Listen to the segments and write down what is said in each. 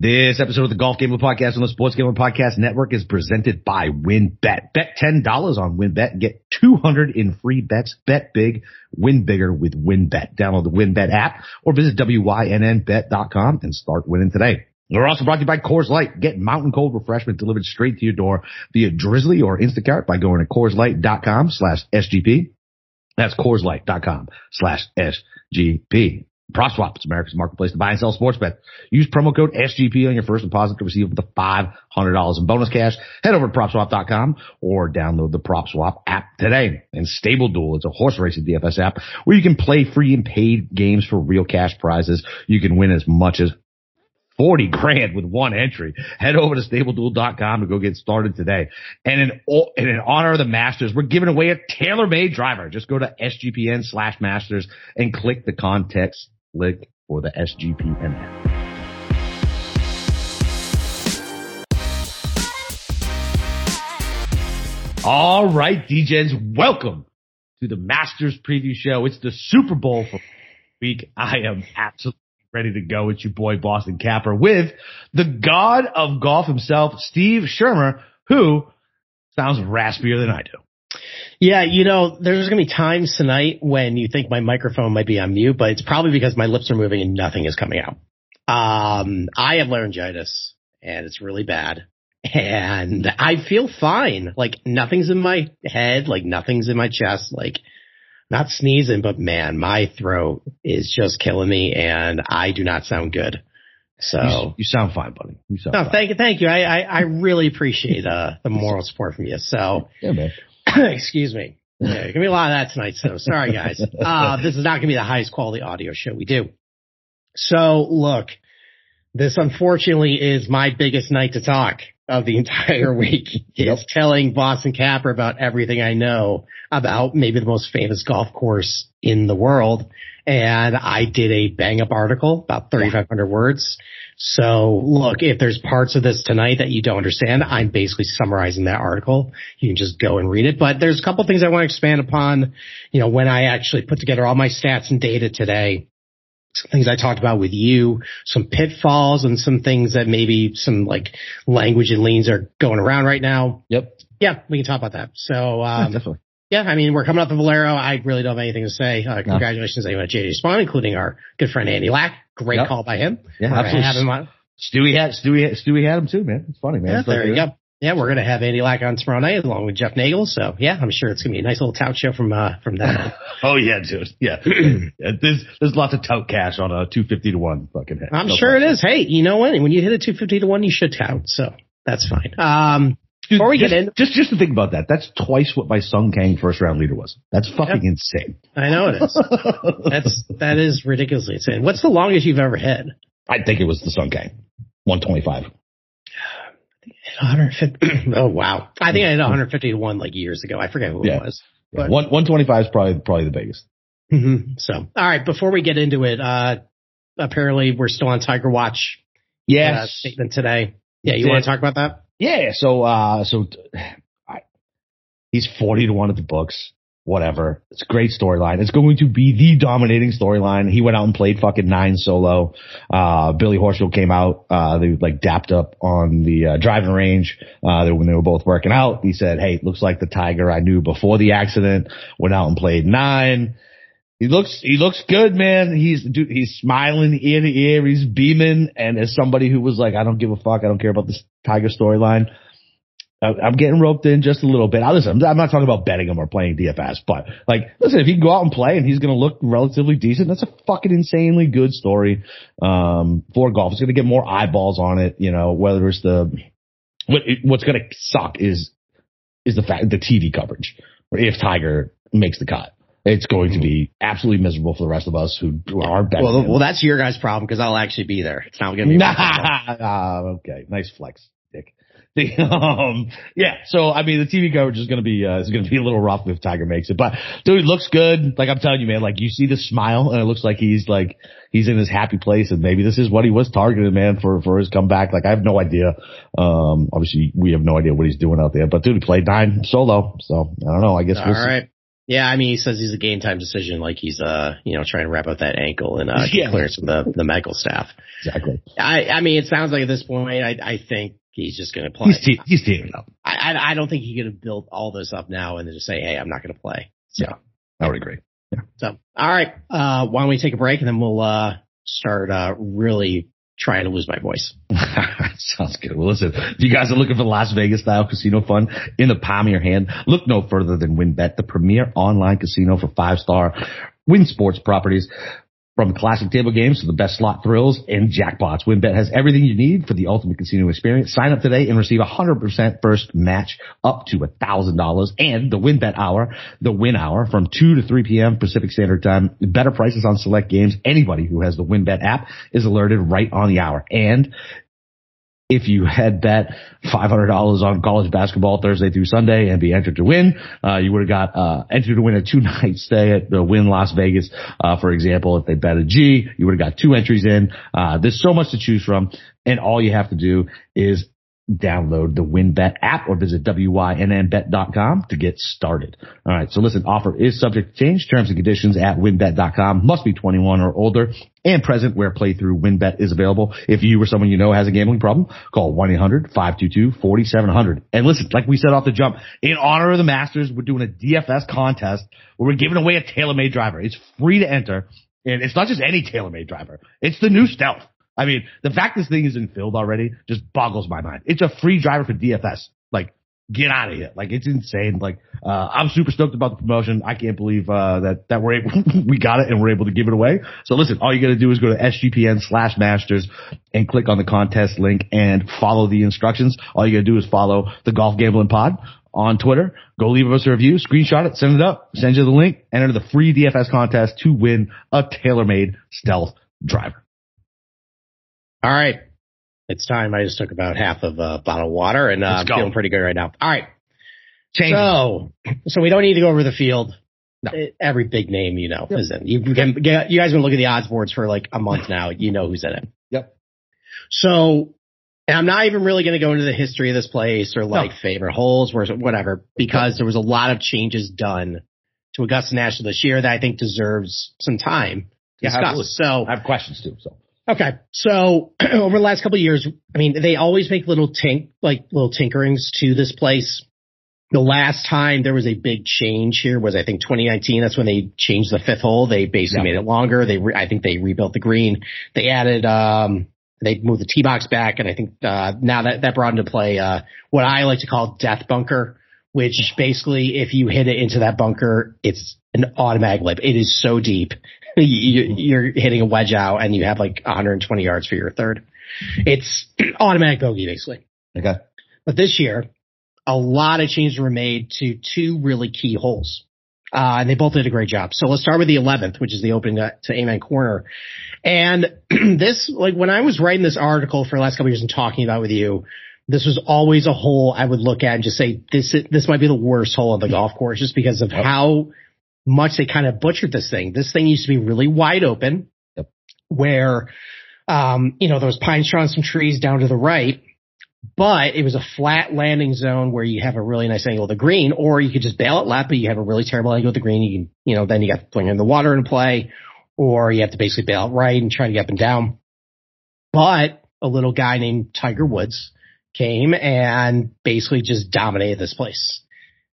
This episode of the Golf Gambling Podcast on the Sports Gambling Podcast Network is presented by WynnBET. Bet $10 on WynnBET. Get 200 in free bets. Bet big. Win bigger with WynnBET. Download the WynnBET app or visit WYNNBet.com and start winning today. We're also brought to you by Coors Light. Get mountain cold refreshment delivered straight to your door via Drizzly or Instacart by going to CoorsLight.com slash SGP. That's CoorsLight.com slash SGP. PropSwap, is America's marketplace to buy and sell sports bets. Use promo code SGP on your first deposit to receive up to $500 in bonus cash. Head over to PropSwap.com or download the PropSwap app today. And Stable Duel, a horse racing DFS app where you can play free and paid games for real cash prizes. You can win as much as 40 grand with one entry. Head over to StableDuel.com to go get started today. And in, and in honor of the Masters, we're giving away a TaylorMade driver. Just go to SGPN slash Masters and click the context link for the SGPN. All right, DJs, welcome to the Masters preview show. It's the Super Bowl for week. I am absolutely ready to go. It's your boy Boston Capper with the god of golf himself, Steve Shermer, who sounds raspier than I do. Yeah, you know, there's going to be times tonight when you think my microphone might be on mute, but it's probably because my lips are moving and nothing is coming out. Um, I have laryngitis and it's really bad and I feel fine. Like nothing's in my head, like nothing's in my chest, like not sneezing, but man, my throat is just killing me and I do not sound good. So you, you sound fine, buddy. You sound no, fine. thank you, thank you. I, I, I really appreciate uh, the moral support from you. So yeah, man. excuse me. Yeah, gonna be a lot of that tonight. So sorry, guys. Uh, this is not gonna be the highest quality audio show we do. So look, this unfortunately is my biggest night to talk of the entire week is telling Boston Capper about everything I know about maybe the most famous golf course in the world. And I did a bang up article, about 3,500 words. So look, if there's parts of this tonight that you don't understand, I'm basically summarizing that article. You can just go and read it. But there's a couple things I want to expand upon, you know, when I actually put together all my stats and data today Some things I talked about with you, some pitfalls and some things that maybe some like language and leans are going around right now. Yep. Yeah, we can talk about that. So, um, yeah, definitely. Yeah, I mean, we're coming up to Valero. I really don't have anything to say. Uh, congratulations no. at JJ Spaun, including our good friend Andy Lack. Great yep. call by him. Yeah, we're absolutely. Have him on. Stewie had, Stewie, Stewie had him too, man. It's funny, man. Yeah, it's there you go. Yeah, we're gonna have Andy Lack on tomorrow night along with Jeff Nagel. So yeah, I'm sure it's gonna be a nice little tout show from uh from that. oh yeah, dude. Yeah. There's there's lots of tout cash on a two fifty to one fucking head. I'm no sure problem. it is. Hey, you know what? When you hit a two fifty to one, you should tout. So that's fine. Um Dude, before we just, get in, just just to think about that, that's twice what my Sung Kang first round leader was. That's fucking yep. insane. I know it is. that's that is ridiculously insane. What's the longest you've ever hit? I think it was the Sung Kang, one twenty five. 150. oh wow! I think I had 151 like years ago. I forget who yeah. it was. But yeah. one 125 is probably probably the biggest. Mm-hmm. So all right, before we get into it, uh, apparently we're still on Tiger Watch. Yes. Uh, statement today. Yeah, you want to talk about that? Yeah. So uh, so I, he's 40 to one at the books whatever. It's a great storyline. It's going to be the dominating storyline. He went out and played fucking nine solo. Uh, Billy Horschel came out, uh, they like dapped up on the uh, driving range, uh, when they were both working out. He said, Hey, looks like the Tiger I knew before the accident went out and played nine. He looks, he looks good, man. He's, dude, he's smiling ear to ear. He's beaming. And as somebody who was like, I don't give a fuck. I don't care about this Tiger storyline. I'm getting roped in just a little bit. I listen, I'm not talking about betting him or playing DFS, but like, listen, if he can go out and play and he's going to look relatively decent, that's a fucking insanely good story, um, for golf. It's going to get more eyeballs on it, you know, whether it's the, what, what's going to suck is, is the fact, the TV coverage. If Tiger makes the cut. It's going to be absolutely miserable for the rest of us who are betting. Well, well, that's your guys' problem because I'll actually be there. It's not going to be. Nah, okay, nice flex, Dick. The, um, yeah, so I mean, the TV coverage is going to be uh, is going to be a little rough if Tiger makes it, but dude, looks good. Like I'm telling you, man, like you see the smile, and it looks like he's like he's in his happy place, and maybe this is what he was targeted, man, for for his comeback. Like I have no idea. Um, obviously we have no idea what he's doing out there, but dude, he played nine solo, so I don't know. I guess all we'll right. Yeah, I mean, he says he's a game time decision, like he's uh, you know, trying to wrap up that ankle and uh, get Yeah. clearance from the the medical staff. Exactly. I, I mean, it sounds like at this point, I, I think he's just going to play. He's, te- he's teaming up. I, I, I don't think he could have built all this up now and then just say, hey, I'm not going to play. So, I would agree. Yeah. So all right, uh, why don't we take a break and then we'll uh start uh really trying to lose my voice. Sounds good. Well, listen, if you guys are looking for Las Vegas style casino fun in the palm of your hand, look no further than WynnBET, the premier online casino for five star Wynn sports properties. From classic table games to the best slot thrills and jackpots, WynnBET has everything you need for the ultimate casino experience. Sign up today and receive a 100% first match up to $1,000 and the WynnBET hour, the Wynn hour from 2 to 3 p.m. Pacific Standard Time. Better prices on select games. Anybody who has the WynnBET app is alerted right on the hour. And if you had bet $500 on college basketball Thursday through Sunday and be entered to win, uh, you would have got, uh, entered to win a two night stay at the Wynn Las Vegas. Uh, for example, if they bet a G, you would have got two entries in. Uh, there's so much to choose from and all you have to do is download the WynnBET app or visit wynnbet.com to get started. All right. So listen, offer is subject to change. Terms and conditions at wynnbet.com must be 21 or older and present where playthrough WynnBET is available. If you or someone you know has a gambling problem, call 1-800-522-4700. And listen, like we said off the jump, in honor of the Masters, we're doing a DFS contest where we're giving away a TaylorMade driver. It's free to enter. And it's not just any TaylorMade driver. It's the new Stealth. I mean, the fact this thing isn't filled already just boggles my mind. It's a free driver for DFS. Like, get out of here. Like, it's insane. Like, uh, I'm super stoked about the promotion. I can't believe, uh, that, that we're able, we got it and we're able to give it away. So listen, all you gotta do is go to sgpn slash masters and click on the contest link and follow the instructions. All you gotta do is follow the golf gambling pod on Twitter. Go leave us a review, screenshot it, send it up, send you the link, enter the free DFS contest to win a TaylorMade stealth driver. All right. It's time. I just took about half of a bottle of water and uh, I'm feeling pretty good right now. All right. Change. So, so we don't need to go over the field. No. Every big name you know is in. You can, get, you guys been looking at the odds boards for like a month now. You know who's in it. Yep. So, and I'm not even really going to go into the history of this place or like No. favorite holes or whatever because there was a lot of changes done to Augusta National this year that I think deserves some time to Yeah, discuss. absolutely. So, I have questions too. So Okay. So over the last couple of years, I mean, they always make little tink, like little tinkerings to this place. The last time there was a big change here was I think 2019. That's when they changed the fifth hole. They basically Yeah. made it longer. They, re- I think they rebuilt the green. They added, um, they moved the tee box back, and I think uh, now that that brought into play uh, what I like to call death bunker, which basically if you hit it into that bunker, it's an automatic lip. It is so deep. You- You're hitting a wedge out, and you have like 120 yards for your third. It's automatic bogey basically. okay. But this year, a lot of changes were made to two really key holes. Uh, and they both did a great job. So let's start with the 11th, which is the opening to, to Amen Corner. And this, like when I was writing this article for the last couple years and talking about it with you, this was always a hole I would look at and just say, this, this might be the worst hole on the golf course just because of how much they kind of butchered this thing. This thing used to be really wide open Yep. where, um, you know, there was pine straw and some trees down to the right but it was a flat landing zone where you have a really nice angle of the green, or you could just bail it left, but you have a really terrible angle of the green. You can, you know, then you got to swing in the water and play, or you have to basically bail it right and try to get up and down. But a little guy named Tiger Woods came and basically just dominated this place.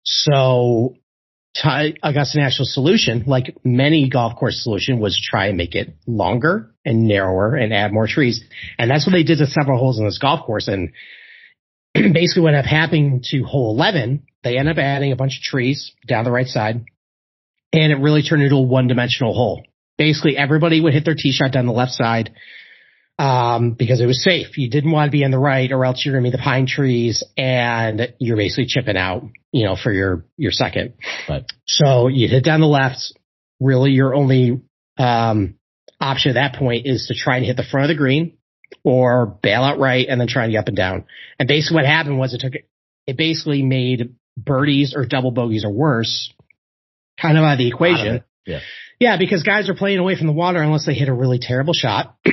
So Ti- Augusta National solution, like many golf course solution, was try and make it longer and narrower and add more trees. And that's what they did to several holes in this golf course. And basically what ended up happening to hole 11, they end up adding a bunch of trees down the right side and it really turned into a one dimensional hole. Basically everybody would hit their tee shot down the left side. Um, because it was safe. You didn't want to be on the right or else you're going to be the pine trees and you're basically chipping out, you know, for your, your second. Right. So you hit down the left. Really your only, um, option at that point is to try and hit the front of the green or bail out right and then try and get up and down. And basically what happened was it took, it basically made birdies or double bogeys or worse kind of out of the equation. it. Yeah. Yeah, because guys are playing away from the water unless they hit a really terrible shot.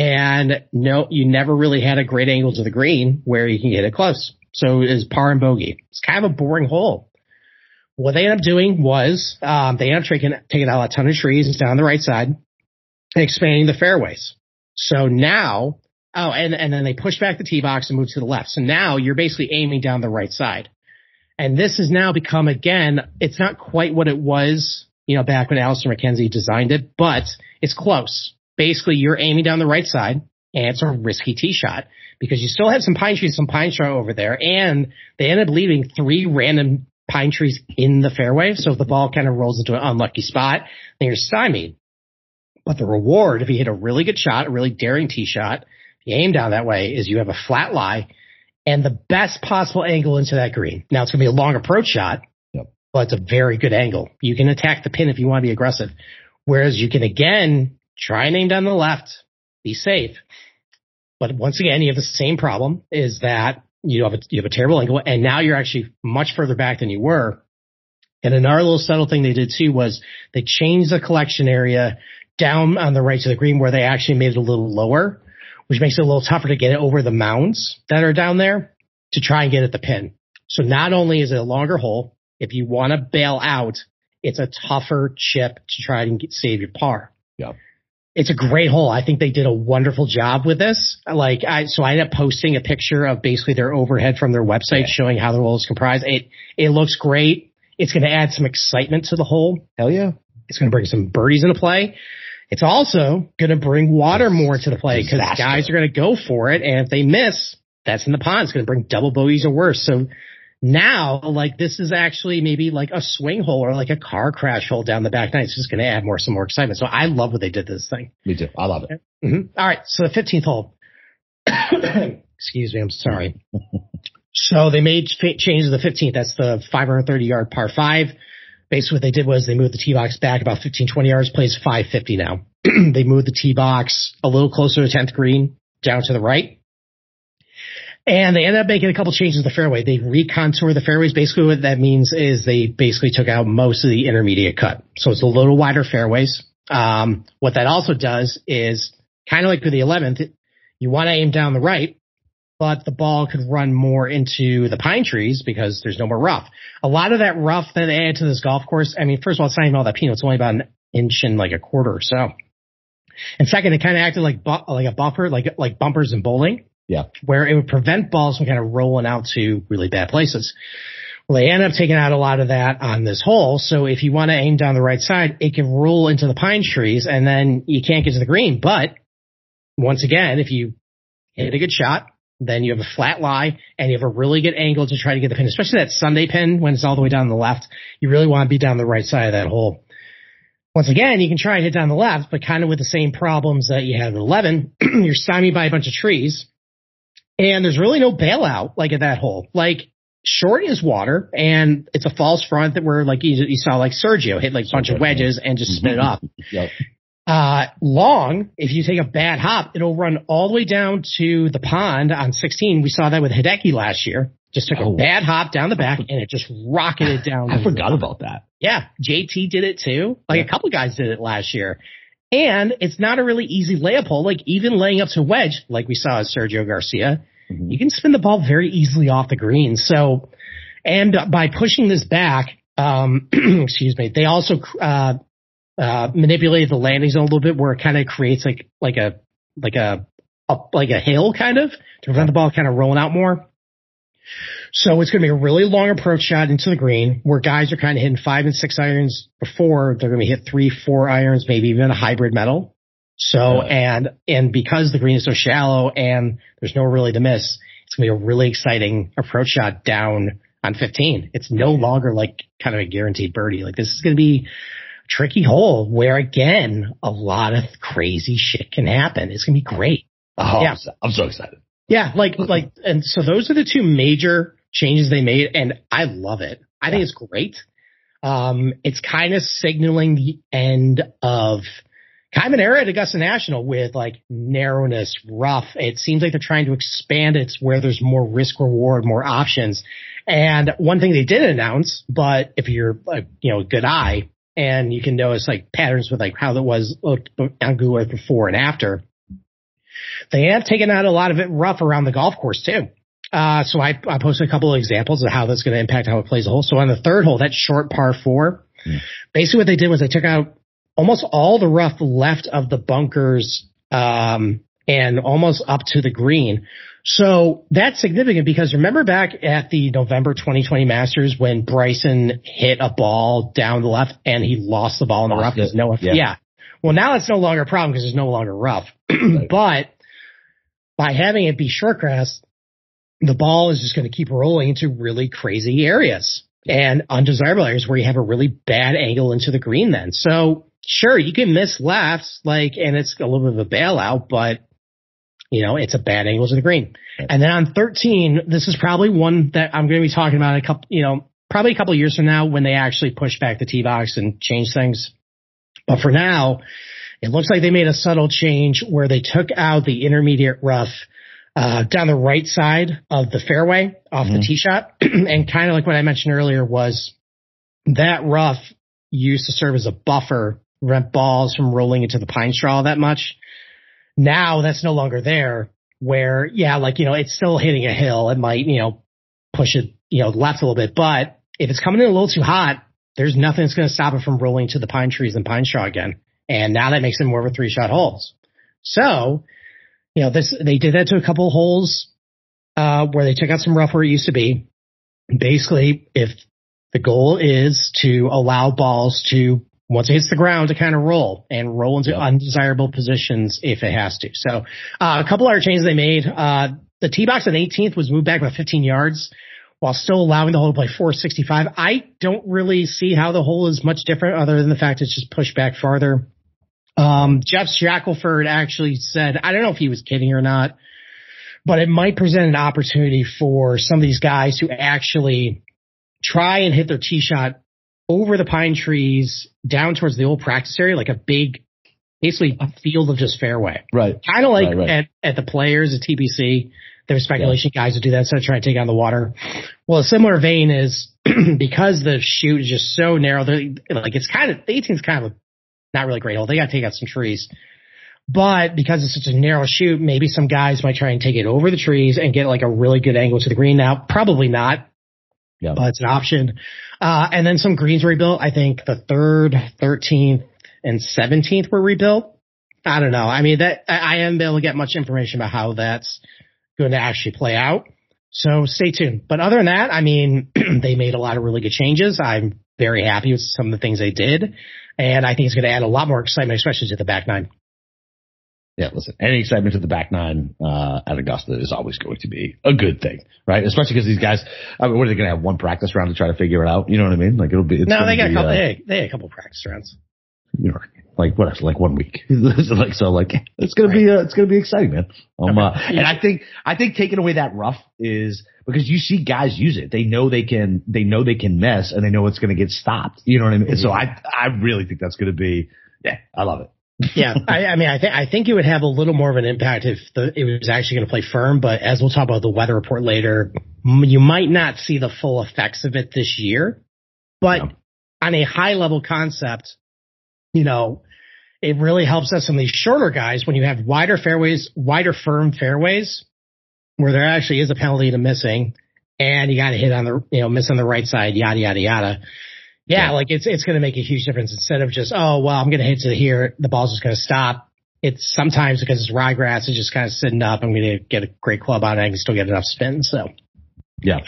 and no, you never really had a great angle to the green where you can get it close. So it is par and bogey. It's kind of a boring hole. what they ended up doing was um, they ended up taking, taking out a ton of trees and down on the right side and expanding the fairways. So now, oh, and, and then they pushed back the tee box and moved to the left. So now you're basically aiming down the right side. And this has now become again, it's not quite what it was, you know, back when Alister MacKenzie designed it, but it's close. Basically, you're aiming down the right side and it's a risky tee shot because you still have some pine trees, some pine straw over there, and they ended up leaving three random pine trees in the fairway. So if the ball kind of rolls into an unlucky spot, then you're stymied. But the reward, if you hit a really good shot, a really daring tee shot, you aim down that way, is you have a flat lie and the best possible angle into that green. Now it's going to be a long approach shot, yep. but it's a very good angle. You can attack the pin if you want to be aggressive. Whereas you can again try and aim down the left, be safe. But once again, you have the same problem is that you have a, you have a terrible angle and now you're actually much further back than you were. And another little subtle thing they did too was they changed the collection area down on the right to the green where they actually made it a little lower, which makes it a little tougher to get it over the mounds that are down there to try and get at the pin. So not only is it a longer hole, if you want to bail out, it's a tougher chip to try and get, save your par. Yeah it's a great hole. I think they did a wonderful job with this. Like I, so I ended up posting a picture of basically their overhead from their website yeah. showing how the hole is comprised. It, it looks great. It's going to add some excitement to the hole. Hell yeah. It's going to bring some birdies into play. It's also going to bring water more to the play because guys are going to go for it. And if they miss, that's in the pond. It's going to bring double bogeys or worse. So now, like this is actually maybe like a swing hole or like a car crash hole down the back nine. It's just going to add more, some more excitement. So I love what they did this thing. Me too. I love it. Mm-hmm. All right. So the 15th hole. Excuse me. I'm sorry. so they made changes to the 15th. That's the 530 yard par five. Basically what they did was they moved the tee box back about 15, 20 yards, plays 550 now. they moved the tee box a little closer to 10th green down to the right. And they ended up making a couple changes to the fairway. They recontoured the fairways. Basically what that means is they basically took out most of the intermediate cut. So it's a little wider fairways. Um, what that also does is kind of like for the 11th, you want to aim down the right, but the ball could run more into the pine trees because there's no more rough. A lot of that rough that they add to this golf course, I mean, first of all, it's not even all that penal. It's only about an inch and like a quarter or so. And second, it kind of acted like bu- like a buffer, like like bumpers in bowling. Yeah. Where it would prevent balls from kind of rolling out to really bad places. Well, they end up taking out a lot of that on this hole. So if you want to aim down the right side, it can roll into the pine trees and then you can't get to the green. But once again, if you hit a good shot, then you have a flat lie and you have a really good angle to try to get the pin, especially that Sunday pin when it's all the way down the left. You really want to be down the right side of that hole. Once again, you can try and hit down the left, but kind of with the same problems that you had at 11. You're stymied by a bunch of trees and there's really no bailout like at that hole. Like short is water and it's a false front that where like you, you saw like Sergio hit like a bunch of wedges and just spin it off. yep. Uh, long, if you take a bad hop, it'll run all the way down to the pond on 16. We saw that with Hideki last year. Just took oh. a bad hop down the back and it just rocketed down. I forgot about that. Yeah. JT did it too. Like yeah. a couple guys did it last year. And it's not a really easy layup hole. Like even laying up to wedge, like we saw as Sergio Garcia, mm-hmm. you can spin the ball very easily off the green. So, and by pushing this back, um, excuse me, they also, uh, uh, manipulated the landing zone a little bit where it kind of creates like, like a, like a, a, like a hill kind of to prevent the ball kind of rolling out more. So it's going to be a really long approach shot into the green where guys are kind of hitting five and six irons before they're going to be hit three, four irons, maybe even a hybrid metal. So, yeah. and, and because the green is so shallow and there's no really to miss, it's going to be a really exciting approach shot down on 15. It's no longer like kind of a guaranteed birdie. Like this is going to be a tricky hole where again, a lot of crazy shit can happen. It's going to be great. Oh, yeah. I'm so excited. Yeah. Like, like, and so those are the two major changes they made and I love it. I yeah. think it's great. Um, it's kind of signaling the end of kind of an era at Augusta National with like narrowness, rough. It seems like they're trying to expand it where there's more risk reward, more options. And one thing they did announce, but if you're a, you know, a good eye and you can notice like patterns with like how it was looked on Google before and after, they have taken out a lot of it rough around the golf course too. Uh, so I, I posted a couple of examples of how that's going to impact how it plays a hole. So on the third hole, that short par four, mm. basically what they did was they took out almost all the rough left of the bunkers, um, and almost up to the green. So that's significant because remember back at the November 2020 Masters when Bryson hit a ball down the left and he lost the ball in the rough. There's no, yeah. yeah. Well, now it's no longer a problem because it's no longer rough. but by having it be short grass, the ball is just going to keep rolling into really crazy areas and undesirable areas where you have a really bad angle into the green then. So sure, you can miss lefts, like, and it's a little bit of a bailout, but you know, it's a bad angle to the green. And then on 13, this is probably one that I'm going to be talking about a couple, you know, probably a couple years from now when they actually push back the tee box and change things. But for now, it looks like they made a subtle change where they took out the intermediate rough uh, down the right side of the fairway off mm-hmm. the tee shot. and kind of like what I mentioned earlier was that rough used to serve as a buffer, prevent balls from rolling into the pine straw that much. Now that's no longer there where, yeah, like, you know, it's still hitting a hill. It might, you know, push it, you know, left a little bit, but if it's coming in a little too hot, there's nothing that's going to stop it from rolling to the pine trees and pine straw again. And now that makes it more of a three shot holes. So, you know, this, they did that to a couple of holes, uh, where they took out some rough where it used to be. Basically, if the goal is to allow balls to, once it hits the ground, to kind of roll and roll into undesirable positions if it has to. So, uh, a couple other changes they made, uh, the tee box on 18th was moved back about 15 yards while still allowing the hole to play 465. I don't really see how the hole is much different other than the fact it's just pushed back farther. Um, Geoff Shackelford actually said, I don't know if he was kidding or not, but it might present an opportunity for some of these guys to actually try and hit their tee shot over the pine trees down towards the old practice area, like a big, basically a field of just fairway. Right. Kind of like right, right. At, at the players at TPC. There's speculation yeah. guys would do that instead of trying to take on the water. Well, a similar vein is because the chute is just so narrow, like it's kind of, the 18 is kind of a not really great hole. They got to take out some trees. But because it's such a narrow chute, maybe some guys might try and take it over the trees and get like a really good angle to the green. Now, probably not. Yeah. But it's an option. Uh, and then some greens were rebuilt. I think the third, 13th, and 17th were rebuilt. I don't know. I mean, that I, I am able to get much information about how that's going to actually play out. So stay tuned. But other than that, I mean, they made a lot of really good changes. I'm very happy with some of the things they did. And I think it's going to add a lot more excitement, especially to the back nine. Yeah, listen, any excitement to the back nine uh, at Augusta is always going to be a good thing, right? Especially because these guys, I mean, what are they going to have one practice round to try to figure it out? You know what I mean? Like it'll be. no, they got be, a couple. Uh, they, they had a couple practice rounds. You know, like what? Like one week. like so, like it's gonna right. be uh, it's gonna be exciting, man. Um, okay. uh, and I think I think taking away that rough is because you see guys use it. They know they can they know they can mess, and they know it's gonna get stopped. You know what I mean? Mm-hmm. So I I really think that's gonna be yeah, I love it. Yeah, I, I, mean, I think I think it would have a little more of an impact if the, it was actually going to play firm. But as we'll talk about the weather report later, you might not see the full effects of it this year. But yeah. on a high level concept, you know, it really helps us in these shorter guys when you have wider fairways, wider firm fairways, where there actually is a penalty to missing, and you got to hit on the, you know, miss on the right side, yada yada yada. Yeah, yeah. like it's it's going to make a huge difference instead of just oh well I'm going to hit to here, the ball's just going to stop. It's sometimes because it's ryegrass, it's just kind of sitting up. I'm going to get a great club on it. I can still get enough spin. So, yeah.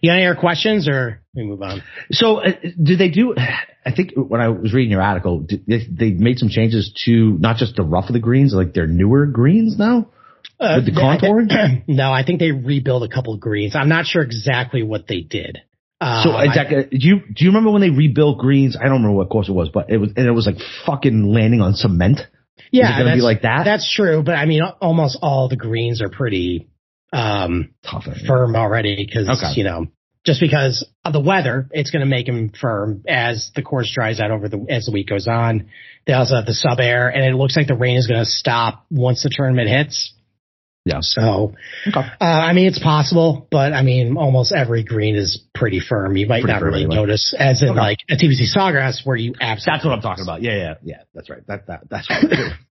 You got any other questions or we move on? So, uh, do they do? I think when I was reading your article, they, they made some changes to not just the rough of the greens, like their newer greens now. Uh, with the contour? no, I think they rebuilt a couple of greens. I'm not sure exactly what they did. Uh, so, exactly, do you do you remember when they rebuilt greens? I don't remember what course it was, but it was and it was like fucking landing on cement. Yeah, going to be like that. That's true, but I mean, almost all the greens are pretty um Tough, firm already because okay. you know just because of the weather, it's going to make them firm as the course dries out over the as the week goes on. They also have the SubAir, and it looks like the rain is going to stop once the tournament hits. Yeah. So, okay. uh, I mean, it's possible, but I mean, almost every green is pretty firm. You might pretty not really anyway. notice, as in okay. like a TPC Sawgrass where you absolutely. That's what I'm talking about. Yeah, yeah, yeah. That's right. That that that's.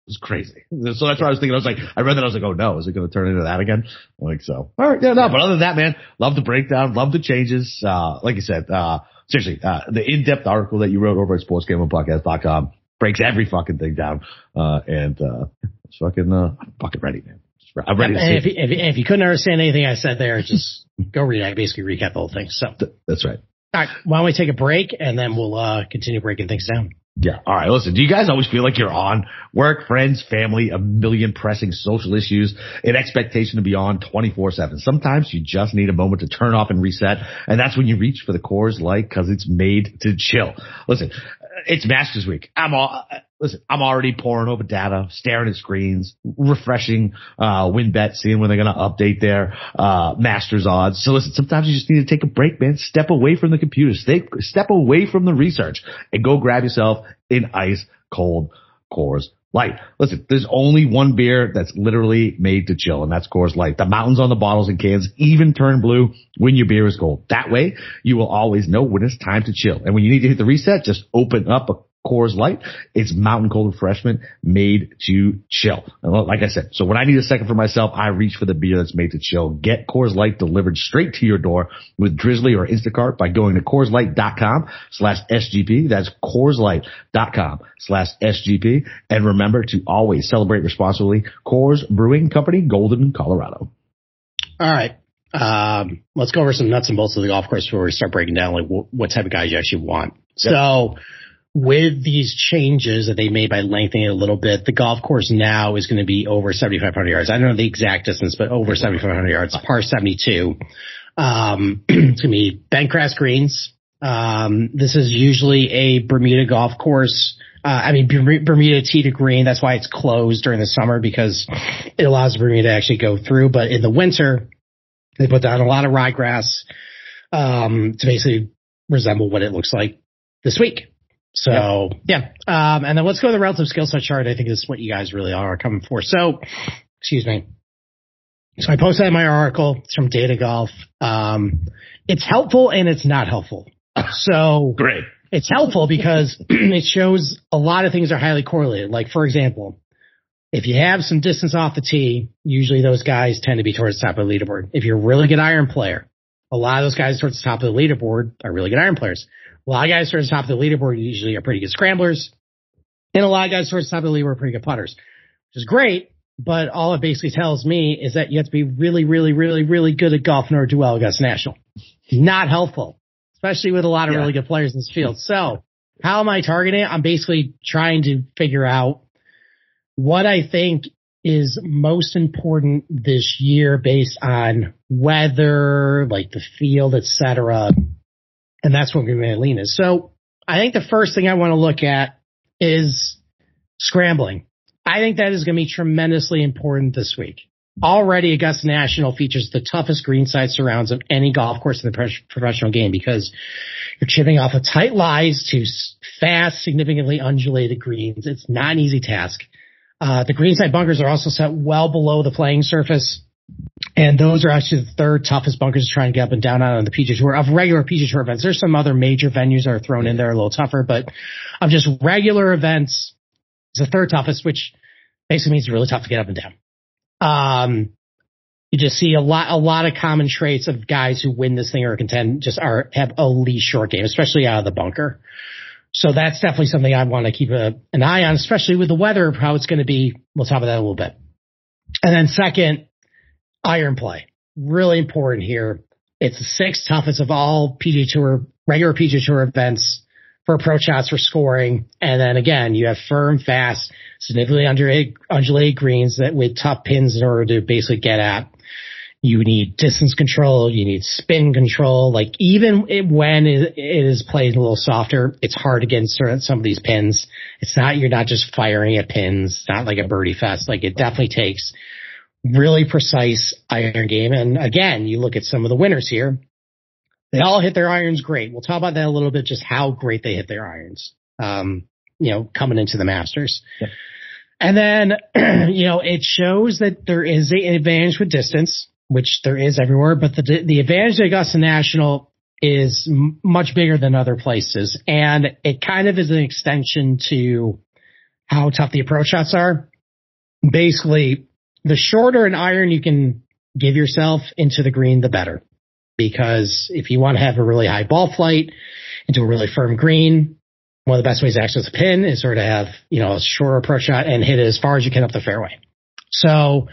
was crazy. So that's what I was thinking. I was like, I read that. I was like, oh no, is it going to turn into that again? I'm like, so. All right. Yeah, no, but other than that, man, love the breakdown, love the changes. Uh, like you said, uh, seriously, uh, the in-depth article that you wrote over at sportsgamblingpodcast.com breaks every fucking thing down. Uh, and, uh, it's fucking, uh, I'm fucking ready, man. I'm ready. And if, you, if, if you couldn't understand anything I said there, just go read. I basically recap the whole thing. So that's right. All right. Why don't we take a break and then we'll uh, continue breaking things down. Yeah. All right. Listen, do you guys always feel like you're on work, friends, family, a million pressing social issues, an expectation to be on 24 seven? Sometimes you just need a moment to turn off and reset. And that's when you reach for the Coors Light because it's made to chill. Listen, it's Masters week. I'm all, listen, I'm already pouring over data, staring at screens, refreshing, uh, WynnBET, seeing when they're going to update their, uh, Masters odds. So listen, sometimes you just need to take a break, man. Step away from the computer, stay, step away from the research and go grab yourself an ice cold Coors Light. Listen, there's only one beer that's literally made to chill, and that's Coors Light. The mountains on the bottles and cans even turn blue when your beer is cold. That way, you will always know when it's time to chill. And when you need to hit the reset, just open up a Coors Light. It's mountain cold refreshment made to chill. And like I said, so when I need a second for myself, I reach for the beer that's made to chill. Get Coors Light delivered straight to your door with Drizzly or Instacart by going to CoorsLight.com slash SGP. That's CoorsLight.com slash SGP. And remember to always celebrate responsibly. Coors Brewing Company, Golden, Colorado. All right. Um, let's go over some nuts and bolts of the golf course before we start breaking down like what, what type of guys you actually want. Yep. So with these changes that they made by lengthening it a little bit, the golf course now is going to be over 7,500 yards. I don't know the exact distance, but over 7,500 yards, par 72. Um, it's going to be grass greens. Um, this is usually a Bermuda golf course. Uh, I mean, Bermuda tee to green. That's why it's closed during the summer because it allows Bermuda to actually go through. But in the winter, they put down a lot of ryegrass, um, to basically resemble what it looks like this week. So yeah. yeah. Um, and then let's go to the relative skill set chart. I think this is what you guys really are coming for. So, excuse me. So I posted my article. It's from Data Golf. Um, it's helpful and it's not helpful. So great. It's helpful because it shows a lot of things are highly correlated. Like for example, if you have some distance off the tee, usually those guys tend to be towards the top of the leaderboard. If you're a really good iron player, a lot of those guys towards the top of the leaderboard are really good iron players. A lot of guys towards the top of the leaderboard usually are pretty good scramblers. And a lot of guys towards the top of the leaderboard are pretty good putters, which is great. But all it basically tells me is that you have to be really, really, really, really good at golf in order to do well Augusta National. Not helpful, especially with a lot of yeah. really good players in this field. So how am I targeting it? I'm basically trying to figure out what I think is most important this year based on weather, like the field, etc. And that's what Green lean is. So I think the first thing I want to look at is scrambling. I think that is going to be tremendously important this week. Already Augusta National features the toughest greenside surrounds of any golf course in the professional game because you're chipping off of tight lies to fast, significantly undulated greens. It's not an easy task. Uh, the greenside bunkers are also set well below the playing surface. And those are actually the third toughest bunkers to try and get up and down on the PGA Tour of regular PGA Tour events. There's some other major venues that are thrown in there a little tougher, but of just regular events, it's the third toughest, which basically means it's really tough to get up and down. Um, you just see a lot, a lot of common traits of guys who win this thing or contend just are, have a least short game, especially out of the bunker. So that's definitely something I want to keep a, an eye on, especially with the weather, how it's going to be. We'll talk about that a little bit. And then second, iron play. Really important here. It's the sixth toughest of all PGA Tour, regular PGA Tour events for approach shots for scoring. And then again, you have firm, fast, significantly undulated, undulated greens that with tough pins in order to basically get at. You need distance control. You need spin control. Like even when it is played a little softer, it's hard to get insert some of these pins. It's not, you're not just firing at pins. Not like a birdie fest. Like it definitely takes really precise iron game. And again, you look at some of the winners here. They all hit their irons great. We'll talk about that a little bit, just how great they hit their irons. Um, you know, coming into the Masters. And then, you know, it shows that there is an advantage with distance, which there is everywhere, but the, the advantage of Augusta National is m- much bigger than other places. And it kind of is an extension to how tough the approach shots are basically the shorter an iron you can give yourself into the green, the better. Because if you want to have a really high ball flight into a really firm green, won of the best ways to access a pin is sort of have, you know, a shorter approach shot and hit it as far as you can up the fairway. So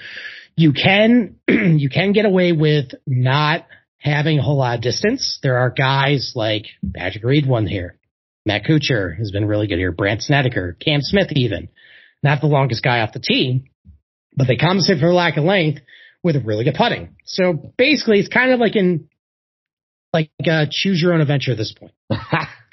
you can, you can get away with not having a whole lot of distance. There are guys like Patrick Reed one here. Matt Kuchar has been really good here. Brandt Snedeker, Cam Smith even. Not the longest guy off the tee, but they compensate for the lack of length with really good putting. So basically it's kind of like in like uh, choose your own adventure at this point.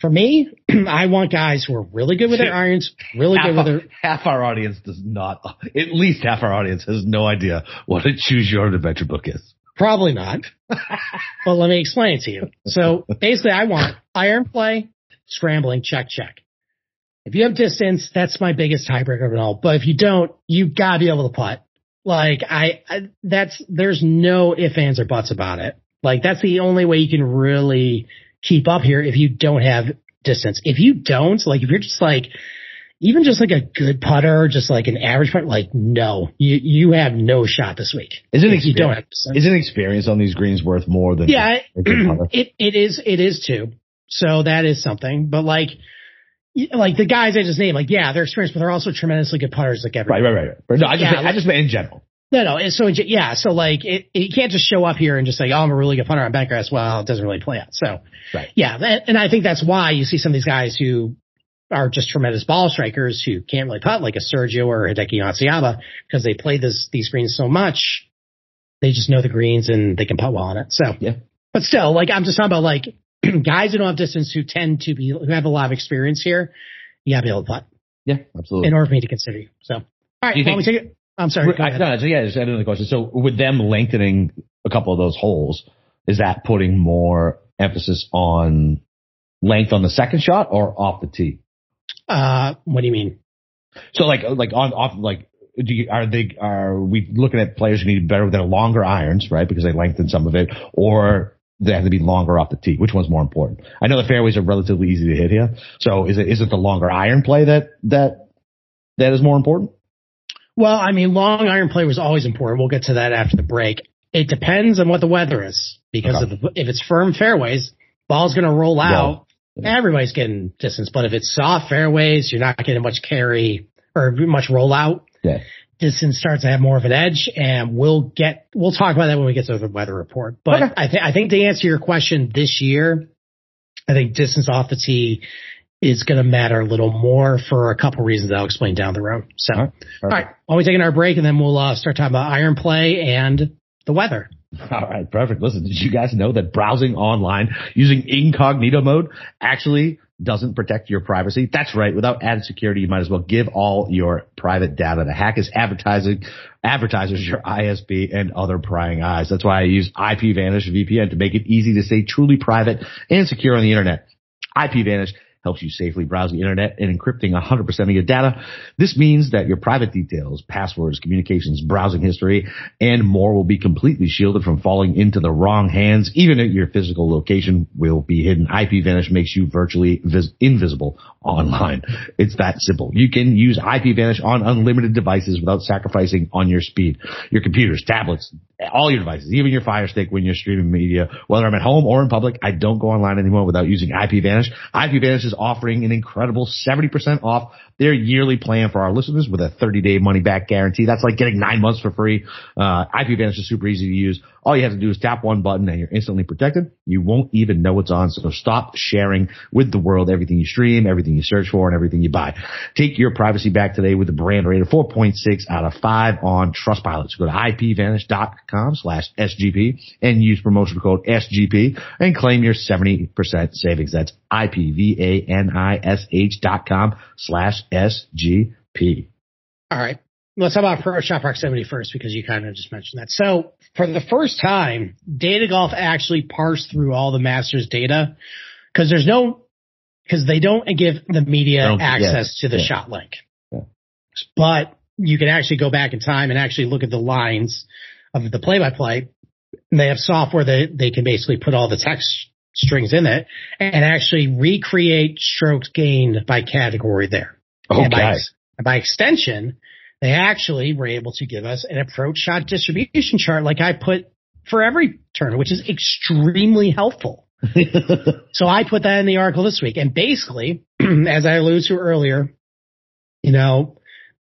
For me, I want guys who are really good with their irons, really half good with their. Half our audience does not. At least half our audience has no idea what a choose your own adventure book is. Probably not. but let me explain it to you. So basically, I want iron play, scrambling, check, check. If you have distance, that's my biggest tiebreaker of it all. But if you don't, you gotta be able to putt. Like I, I, that's there's no ifs, ands, or buts about it. Like that's the only way you can really keep up here if you don't have distance. If you don't, like if you're just like even just like a good putter, just like an average putter, like no, you you have no shot this week. Isn't you don't have isn't experience on these greens worth more than yeah, a good putter? it it is it is too. So that is something. But like like the guys I just named, like yeah, they're experienced, but they're also tremendously good putters, like every Right, right, right. right. No, I just Yeah, meant, I just meant in general. No, no. And so, yeah. So like, it, it, you can't just show up here and just say, oh, I'm a really good punter on Bentgrass. Well, it doesn't really play out. So, Right. yeah. And, and I think that's why you see some of these guys who are just tremendous ball strikers who can't really putt like a Sergio or Hideki Matsuyama because they play this, these greens so much. They just know the greens and they can putt well on it. So, Yeah. but still, like, I'm just talking about like guys who don't have distance who tend to be, who have a lot of experience here. You gotta be able to putt Yeah, absolutely. in order for me to consider you. So, all right. You think- take it. I'm sorry. I- no, so yeah, just another question. So with them lengthening a couple of those holes, is that putting more emphasis on length on the second shot or off the tee? Uh, what do you mean? So like like on off like do you, are they are we looking at players who need better than longer irons, right? Because they lengthen some of it, or they have to be longer off the tee. Which one's more important? I know the fairways are relatively easy to hit here. So is it is it the longer iron play that that that is more important? Well, I mean, long iron play was always important. We'll get to that after the break. It depends on what the weather is because Okay. if, if it's firm fairways, ball's going to roll out. Yeah. Everybody's getting distance, but if it's soft fairways, you're not getting much carry or much rollout. Yeah. Distance starts to have more of an edge, and we'll get we'll talk about that when we get to the weather report. But Okay. I think I think to answer your question this year, I think distance off the tee is going to matter a little more for a couple reasons I'll explain down the road. So. All right. All right. Well, we're taking our break and then we'll uh, start talking about iron play and the weather. All right, perfect. Listen, did you guys know that browsing online using incognito mode actually doesn't protect your privacy? That's right. Without added security, you might as well give all your private data to hackers, advertising, advertisers, your ISP, and other prying eyes. That's why I use IPVanish VPN to make it easy to stay truly private and secure on the internet. IPVanish helps you safely browse the internet and encrypting 100% of your data. This means that your private details, passwords, communications, browsing history, and more will be completely shielded from falling into the wrong hands. Even at your physical location will be hidden, IPVanish makes you virtually vis- invisible online. It's that simple. You can use IPVanish on unlimited devices without sacrificing on your speed. Your computers, tablets, all your devices, even your Fire Stick when you're streaming media, whether I'm at home or in public, I don't go online anymore without using IPVanish. IPVanish is offering an incredible 70% off their yearly plan for our listeners with a 30 day money back guarantee. That's like getting nine months for free. Uh, IPVanish is super easy to use. All you have to do is tap one button and you're instantly protected. You won't even know it's on. So stop sharing with the world everything you stream, everything you search for, and everything you buy. Take your privacy back today with a brand rated 4.6 out of 5 on Trustpilot. So go to ipvanish.com slash SGP and use promotional code SGP and claim your 70% savings. That's IPVANISH dot com slash SGP. All right. Let's talk about pro shot proximity first because you kind of just mentioned that. So for the first time, Data Golf actually parsed through all the Masters data because there's no, because they don't give the media Don't- access yeah, to the yeah. ShotLink. Yeah. But you can actually go back in time and actually look at the lines of the play by play. They have software that they can basically put all the text strings in it and actually recreate strokes gained by category there. And by, and by extension, they actually were able to give us an approach shot distribution chart like I put for every turn, which is extremely helpful. so I put that in the article this week. And basically, as I alluded to earlier, you know,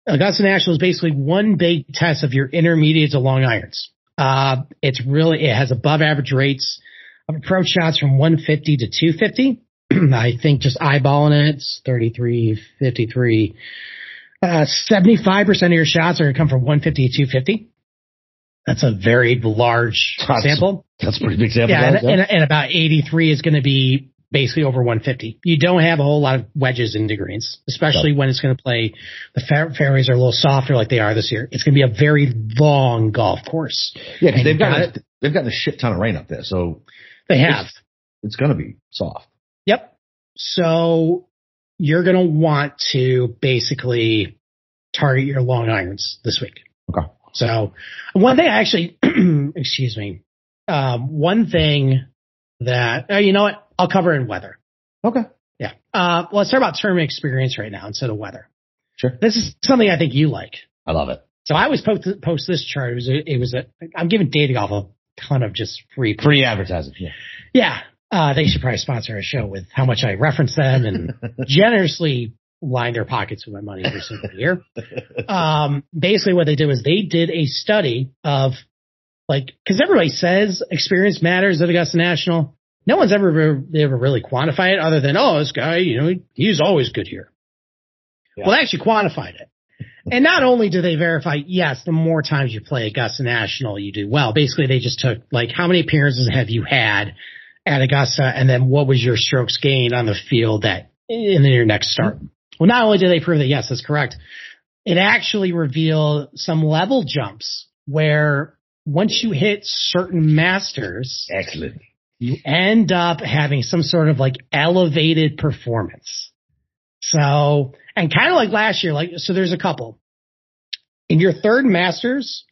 Augusta National is basically one big test of your intermediate to long irons. Uh, it's really, it has above average rates of approach shots from 150 to 250. I think just eyeballing it, it's 33, 53. Uh, 75% of your shots are going to come from 150 to 250. That's a very large That's- sample. That's a pretty big sample. Yeah, and, and, and about 83 is going to be basically over 150. You don't have a whole lot of wedges into greens, especially when it's going to play the fair, fairways are a little softer like they are this year. It's going to be a very long golf course. yeah, they've got got a, they've gotten a shit ton of rain up there, so They have. it's gonna be soft. So you're going to want to basically target your long irons this week. Okay. So one thing I actually, excuse me, um, one thing that, uh, you know what? I'll cover in weather. Okay. Yeah. Uh, well, let's talk about term experience right now instead of weather. Sure. This is something I think you like. I love it. So I always post, post this chart. It was a, it was a, I'm giving Data Golf a ton of just free. Free advertising. Yeah. Yeah. Uh, they should probably sponsor a show with how much I reference them and generously line their pockets with my money every single year. Um, basically what they did was they did a study of like, cause everybody says experience matters at Augusta National. No one's ever, ever really quantified it other than, oh, this guy, you know, he's always good here. Yeah. Well, they actually quantified it. And not only do they verify, yes, the more times you play Augusta National, you do well. Basically, they just took like how many appearances have you had at Augusta, and then what was your strokes gained on the field that in your next start. Well, not only did they prove that yes, that's correct, it actually revealed some level jumps where once you hit certain masters, Excellent. you end up having some sort of like elevated performance. So, and kind of like last year, like, so there's a couple. In your third masters,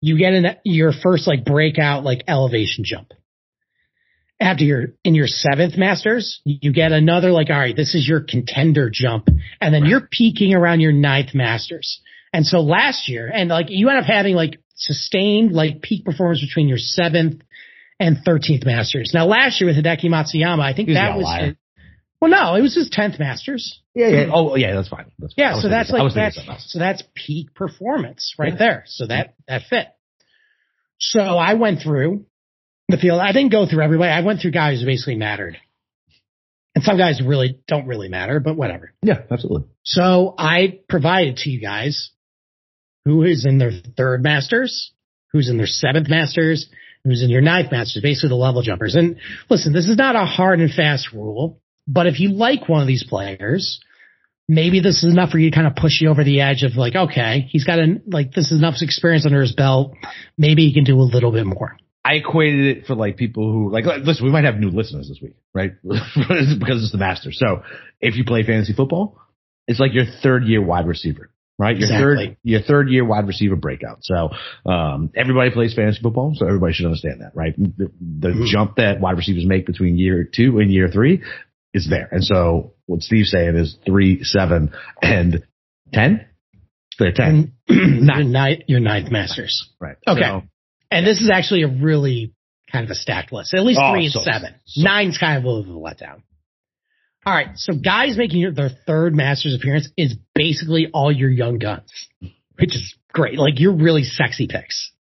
you get an, your first like breakout, like elevation jump. After your, in your seventh masters, you get another like, all right, this is your contender jump. And then you're peaking around your ninth masters. And so last year, and like you end up having like sustained like peak performance between your seventh and 13th Masters. Now, last year with Hideki Matsuyama, I think He's that was. outlier. well, no, it was his 10th Masters. Yeah, yeah. Oh, yeah. That's fine. That's fine. Yeah, so that's like that's something else. so that's peak performance right Yeah. there. So that that fit. So I went through the field. I didn't go through everybody. I went through guys who basically mattered, and some guys really don't really matter, but whatever. Yeah, absolutely. So I provided to you guys who is in their third masters, who's in their seventh masters, who's in your ninth masters, basically the level jumpers. And listen, this is not a hard and fast rule, but if you like one of these players, maybe this is enough for you to kind of push you over the edge of like, okay, he's got an, like, this is enough experience under his belt. Maybe he can do a little bit more. I equated it for like people who like listen. We might have new listeners this week, right? because it's the master. So if you play fantasy football, it's like your third year wide receiver, right? Your Exactly. third your third year wide receiver breakout. So um, everybody plays fantasy football, so everybody should understand that, right? The, the Mhm. jump that wide receivers make between year two and year three is there. And so what Steve's saying is three, seven, and ten. They're ten, ninth, your ninth masters. right? Okay. So- And this is actually a really kind of a stacked list. At least Oh, three and so- seven. so- Nine's kind of a little letdown. All right. So guys making their third Masters appearance is basically all your young guns, which is great. Like you're really sexy picks.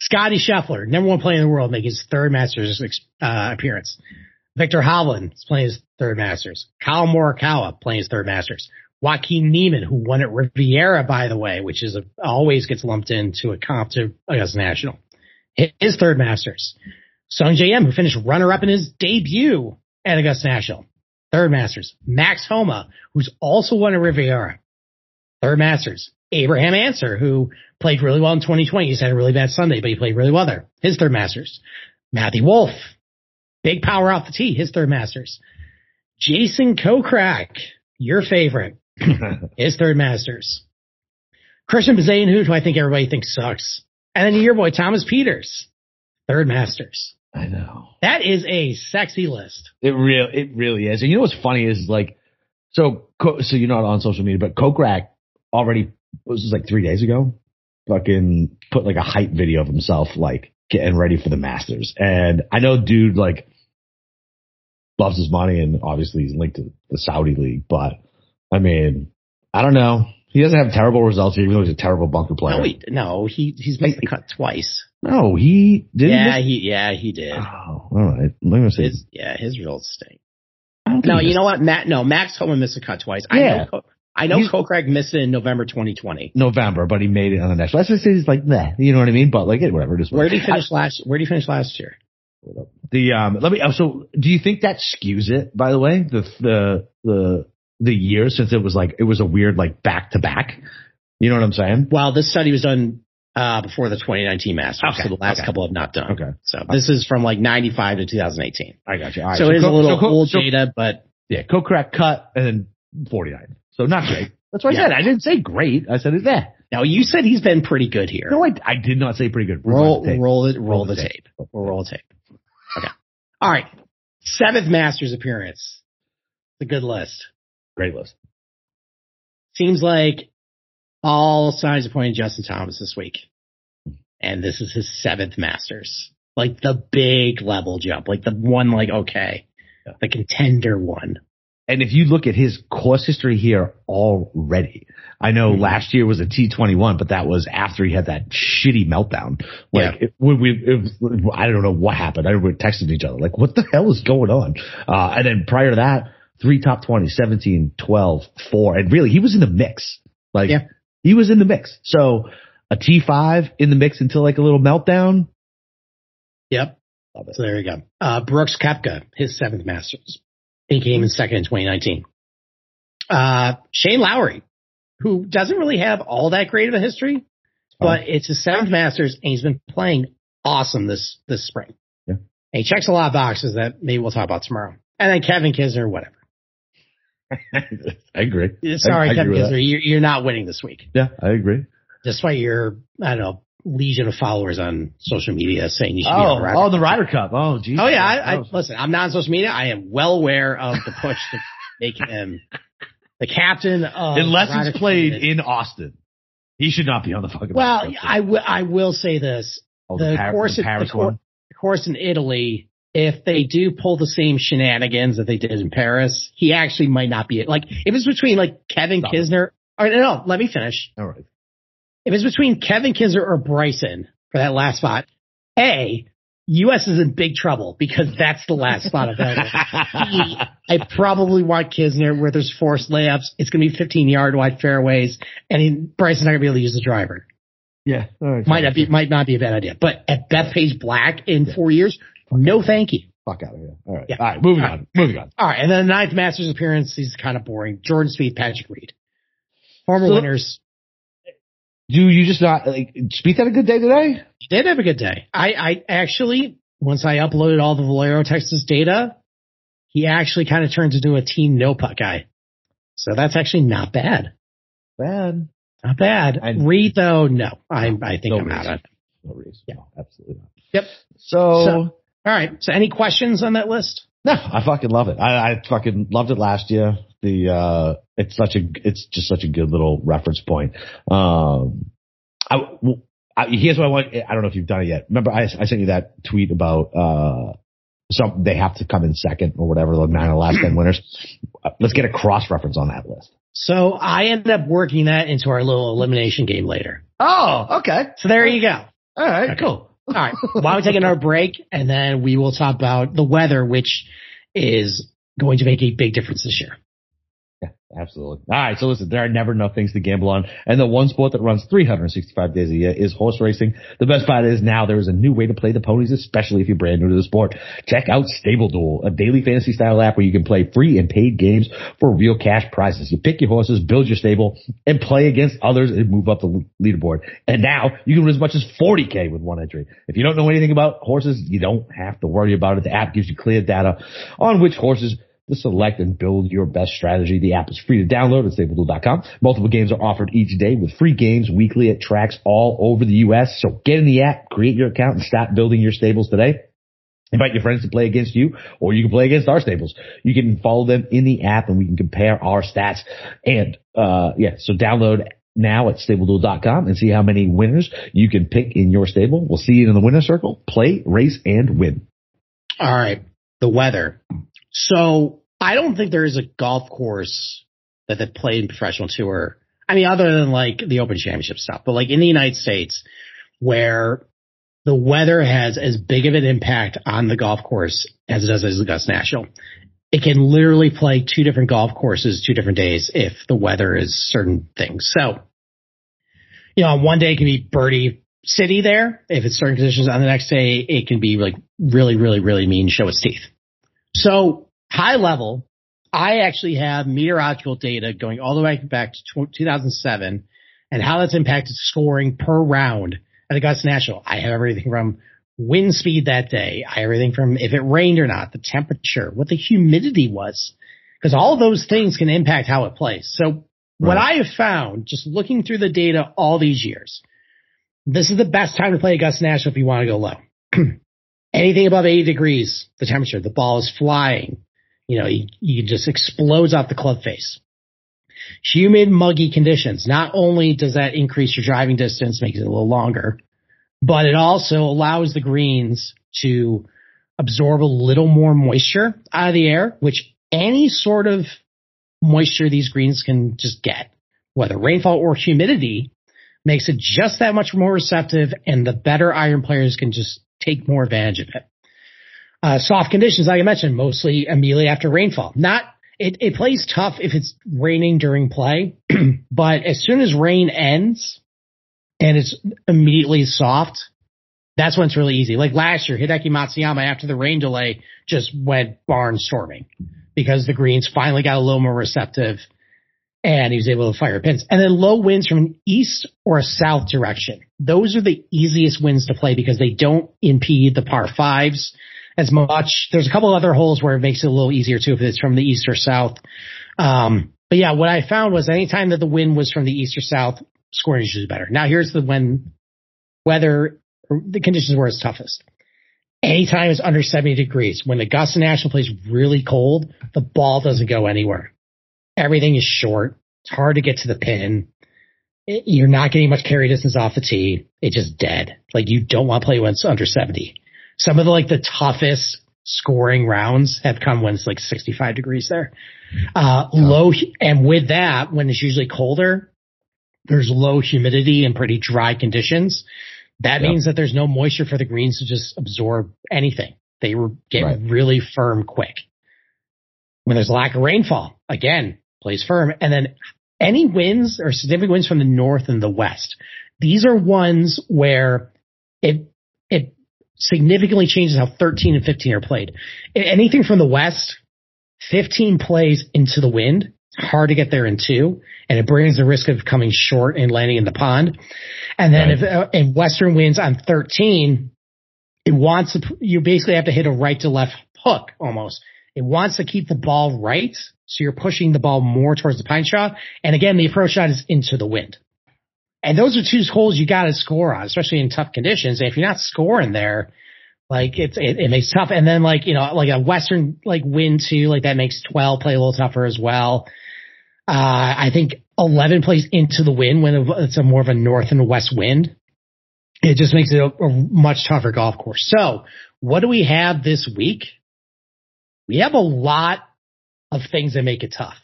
Scotty Scheffler, number one player in the world, making his third Masters uh, appearance. Viktor Hovland is playing his third Masters. Kyle Morikawa playing his third Masters. Joaquin Niemann, who won at Riviera, by the way, which is a, always gets lumped into a comp to Augusta National. His third Masters. Sungjae Im, who finished runner up in his debut at Augusta National. Third Masters. Max Homa, who's also won at Riviera. Third Masters. Abraham Ancer, who played really well in 2020. He's had a really bad Sunday, but he played really well there. His third Masters. Matthew Wolff. Big power off the tee. His third Masters. Jason Kokrak, your favorite. His third Masters. Christian Bazane, who I think everybody thinks sucks. And then your boy Thomas Pieters. Third Masters. I know. That is a sexy list. It real it really is. And you know what's funny is like so Co- so you're not on social media, but Kokrak already was like three days ago? Fucking put like a hype video of himself like getting ready for the Masters. And I know dude like loves his money and obviously he's linked to the Saudi league, but I mean, I don't know. He doesn't have terrible results, even though he's a terrible bunker player. No, he, no, he he's made the cut twice. No, he didn't. Yeah, he yeah he did. Oh, all right. Let me. His, yeah, his results stink. I No, you know what? Matt, no, Max Homa missed a cut twice. I Yeah. know. Co- I know Kokrak missed it in November 2020. November, but he made it on the next. Let's just say he's like, nah, you know what I mean? But like, hey, whatever. Just Where did he finish last? Where did he finish last year? The um, let me. oh, So, do you think that skews it? By the way, the the the the year since it was like it was a weird like back to back. You know what I'm saying? Well, this study was done uh, before the 2019 Masters, Okay, so the last okay. couple have not done. Okay. So this is from like 95 to 2018. I got you. All right. so it is Co- a little so Co- old so- data, but Yeah, Kokrak cut and then 49. So not great. That's what I said. I didn't say great. I said it's there. now you said he's been pretty good here. No, I, I did not say pretty good. roll, tape. roll it, roll, Roll the the tape. We'll roll the tape. Okay. All right. Seventh Masters appearance. It's a good list. Great list. Seems like all signs are pointing Justin Thomas this week. And this is his seventh Masters. Like the big level jump, like the one, like, okay, Yeah. the contender one. And if you look at his course history here already, I know Mhm. last year was a T21, but that was after he had that shitty meltdown. Like, it, we, we, it was, I don't know what happened. I we texting each other, like, what the hell is going on? Uh, and then prior to that, three top 20, 17, 12, four. And really, he was in the mix. Like, Yeah. he was in the mix. So a T5 in the mix until like a little meltdown. Yep. So there you go. Uh, Brooks Koepka, his seventh Masters. He came in second in 2019. Uh, Shane Lowry, who doesn't really have all that great of a history, but it's his seventh Masters and he's been playing awesome this, this spring. Yeah. And he checks a lot of boxes that maybe we'll talk about tomorrow. And then Kevin Kisner, whatever. I agree. Sorry, I, I Kevin agree with you're, you're not winning this week. Yeah, I agree. Despite your, I don't know, legion of followers on social media saying you should be Oh, on the Ryder oh, the Ryder Cup. Oh, geez. Oh yeah, I, I Oh. listen. I'm not on social media. I am well aware of the push to make him the captain of Unless the Ryder it's played Cup. in Austin, he should not be on the fucking. Well, Ryder Cup. I will. I will say this: Oh, the Par- course, the the, Paris cour- one. the course in Italy. If they do pull the same shenanigans that they did in Paris, he actually might not be it. Like if it's between like Kevin Stop. Kisner. Or no, no, let me finish. All right. If it's between Kevin Kisner or Bryson for that last spot, a U.S. is in big trouble because that's the last spot available. I probably want Kisner where there's forced layups. It's going to be 15 yard wide fairways, and he, Bryson's not going to be able to use the driver. yeah. All right. Might not be might not be a bad idea. But at Bethpage Black in four years, no thank you. Fuck out of here. All right. Yeah. All right. Moving All on. Moving on. All right, and then the ninth Masters appearance, he's kind of boring. Jordan Spieth, Patrick Reed, former So- winners. Do you just not like Speed had a good day today? He did have a good day. I, I actually, once I uploaded all the Valero Texas data, he actually kind of turns into a team no putt guy. So that's actually not bad. Bad. Not bad. I- Reed though, no. I I think No I'm out reason. of it. No reason. Yeah. No, absolutely not. Yep. So, So- All right. So any questions on that list? no, I fucking love it. I, I fucking loved it last year. The uh, it's such a it's just such a good little reference point. Um, I, I here's what I want. I don't know if you've done it yet. Remember, I, I sent you that tweet about uh, some they have to come in second or whatever the nine of the last ten winners. Uh, Let's get a cross reference on that list. So I ended up working that into our little elimination game later. Oh, okay. So there you go. All right, Okay. cool. All right. Don't we take another break and then we will talk about the weather, which is going to make a big difference this year. Absolutely. All right. So listen, there are never enough things to gamble on. And the one sport that runs 365 days a year is horse racing. The best part is now there is a new way to play the ponies, especially if you're brand new to the sport. Check out Stable Duel, a daily fantasy style app where you can play free and paid games for real cash prizes. You pick your horses, build your stable, and play against others and move up the leaderboard. And now you can win as much as 40k with one entry. If you don't know anything about horses, you don't have to worry about it. The app gives you clear data on which horses to select and build your best strategy. The app is free to download at StableDuel.com. Multiple games are offered each day with free games weekly at tracks all over the U.S. So get in the app, create your account, and start building your stables today. Invite your friends to play against you, or you can play against our stables. You can follow them in the app, and we can compare our stats. And uh, yeah, so download now at StableDuel.com and see how many winners you can pick in your stable. We'll see you in the winner circle. Play, race, and win. All right. The weather. So I don't think there is a golf course that they play in professional tour. I mean, other than like the Open Championship stuff, but like in the United States where the weather has as big of an impact on the golf course as it does as Augusta National. It can literally play two different golf courses, two different days if the weather is certain things. So, you know, one day it can be birdie city there. If it's certain conditions on the next day, it can be like really, really, really mean, show its teeth. So high level, I actually have meteorological data going all the way back to 2007 and how that's impacted scoring per round at Augusta National. I have everything from wind speed that day. I have everything from if it rained or not, the temperature, what the humidity was, because all those things can impact how it plays. So right. what I have found just looking through the data all these years, this is the best time to play Augusta National if you want to go low. Anything above 80 degrees, the temperature, the ball is flying. You know, you, just explodes off the club face. Humid, muggy conditions. Not only does that increase your driving distance, makes it a little longer, but it also allows the greens to absorb a little more moisture out of the air, which any sort of moisture these greens can just get, whether rainfall or humidity, makes it just that much more receptive and the better iron players can just take more advantage of it. Uh, soft conditions, like I mentioned, mostly immediately after rainfall. Not it, it plays tough if it's raining during play, but as soon as rain ends and it's immediately soft, that's when it's really easy. Like last year, Hideki Matsuyama after the rain delay just went barnstorming because the greens finally got a little more receptive and he was able to fire pins. And then low winds from an east or a south direction. Those are the easiest winds to play because they don't impede the par fives as much. There's a couple other holes where it makes it a little easier too if it's from the east or south. Um, but yeah, what I found was anytime that the wind was from the east or south, scoring is better. Now here's the when weather, the conditions where it's toughest. Anytime it's under 70 degrees, when the Augusta National plays really cold, the ball doesn't go anywhere. Everything is short. It's hard to get to the pin. It, you're not getting much carry distance off the tee. It's just dead. Like you don't want to play when it's under 70 some of the like the toughest scoring rounds have come when it's like 65 degrees there. Uh, oh. low, and with that, when it's usually colder, there's low humidity and pretty dry conditions. That yep. means that there's no moisture for the greens to just absorb anything. They get right. really firm quick. When there's lack of rainfall, again, plays firm. And then any winds or significant winds from the north and the west, these are ones where it, it significantly changes how 13 and 15 are played. Anything from the west, 15 plays into the wind. Hard to get there in two, and it brings the risk of coming short and landing in the pond. And then right. if uh, in western winds on 13, it wants to, you basically have to hit a right to left hook almost. It wants to keep the ball right, so you're pushing the ball more towards the pine shot. And again, the approach shot is into the wind. And those are two holes you got to score on, especially in tough conditions. And if you're not scoring there, like it's it, it, makes it tough. And then like you know like a western like wind too, like that makes 12 play a little tougher as well. Uh, I think 11 plays into the wind when it's a more of a north and west wind. It just makes it a, a much tougher golf course. So what do we have this week? We have a lot of things that make it tough.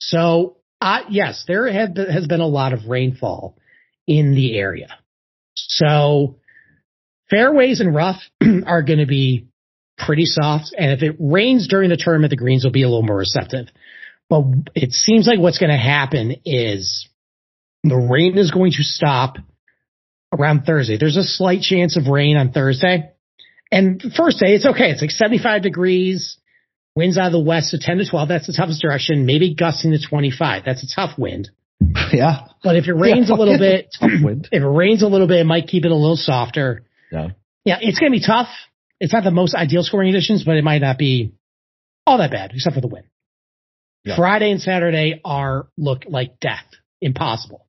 So uh, yes, there have, has been a lot of rainfall in the area. So fairways and rough are going to be pretty soft. And if it rains during the tournament, the greens will be a little more receptive. But it seems like what's going to happen is the rain is going to stop around Thursday. There's a slight chance of rain on Thursday. And first day, it's okay. It's like 75 degrees. Winds out of the west to 10 to 12. That's the toughest direction. Maybe gusting to 25. That's a tough wind. Yeah. But if it rains yeah, a little bit, if it rains a little bit, it might keep it a little softer. Yeah. Yeah. It's going to be tough. It's not the most ideal scoring conditions, but it might not be all that bad except for the wind. Yeah. Friday and Saturday are look like death. Impossible.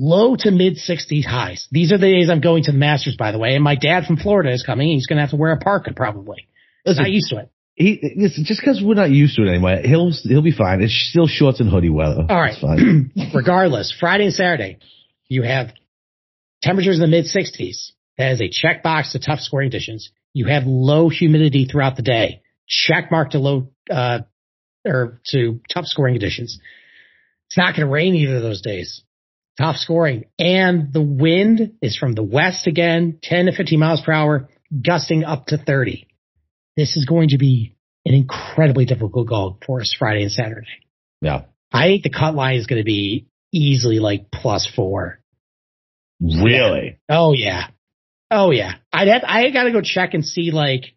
Low to mid 60s highs. These are the days I'm going to the Masters, by the way. And my dad from Florida is coming. He's going to have to wear a parka probably. He's not used to it he it's just because we're not used to it anyway. He'll he'll be fine. It's still shorts and hoodie weather. All right. Regardless, Friday and Saturday, you have temperatures in the mid 60s. That is a check box to tough scoring conditions. You have low humidity throughout the day. Check mark to low uh, or to tough scoring conditions. It's not going to rain either of those days. Tough scoring. And the wind is from the west again, 10 to 15 miles per hour, gusting up to 30. This is going to be an incredibly difficult golf for us Friday and Saturday. Yeah. I think the cut line is going to be easily like plus four. Really? Oh yeah. Oh yeah. I'd have, I got to go check and see like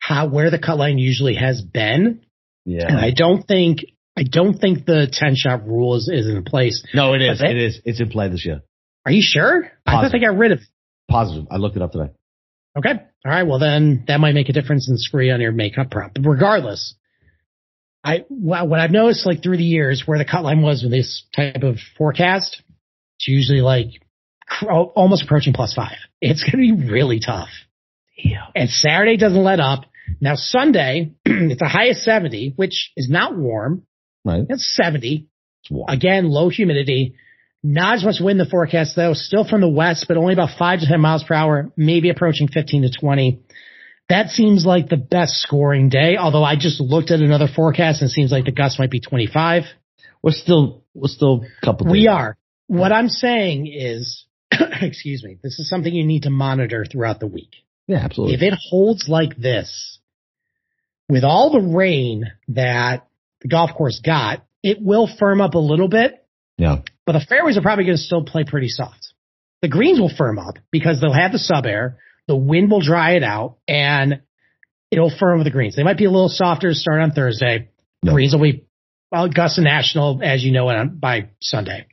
how, where the cut line usually has been. Yeah. And I don't think, I don't think the 10 shot rule is, is in place. no, it is. They, it is. It's in play this year. Are you sure? I thought they got rid of. Positive. I looked it up today. Okay. All right. Well, then that might make a difference in scree on your makeup prop. But regardless, I what I've noticed like through the years where the cut line was with this type of forecast, it's usually like cr- almost approaching plus five. It's going to be really tough. Yeah. And Saturday doesn't let up. Now Sunday, it's a high of 70, which is not warm. Right. It's 70. It's. Again, low humidity. Not as much wind in the forecast though, still from the west, but only about five to 10 miles per hour, maybe approaching 15 to 20. That seems like the best scoring day, although I just looked at another forecast and it seems like the gust might be 25. We're still we're still a couple. We days. are. What I'm saying is, excuse me, this is something you need to monitor throughout the week. Yeah, absolutely. If it holds like this, with all the rain that the golf course got, it will firm up a little bit, yeah. but the fairways are probably going to still play pretty soft. The greens will firm up because they'll have the SubAir, the wind will dry it out, and it'll firm with the greens. They might be a little softer to start on Thursday. Greens will be well, Augusta National, as you know, by Sunday.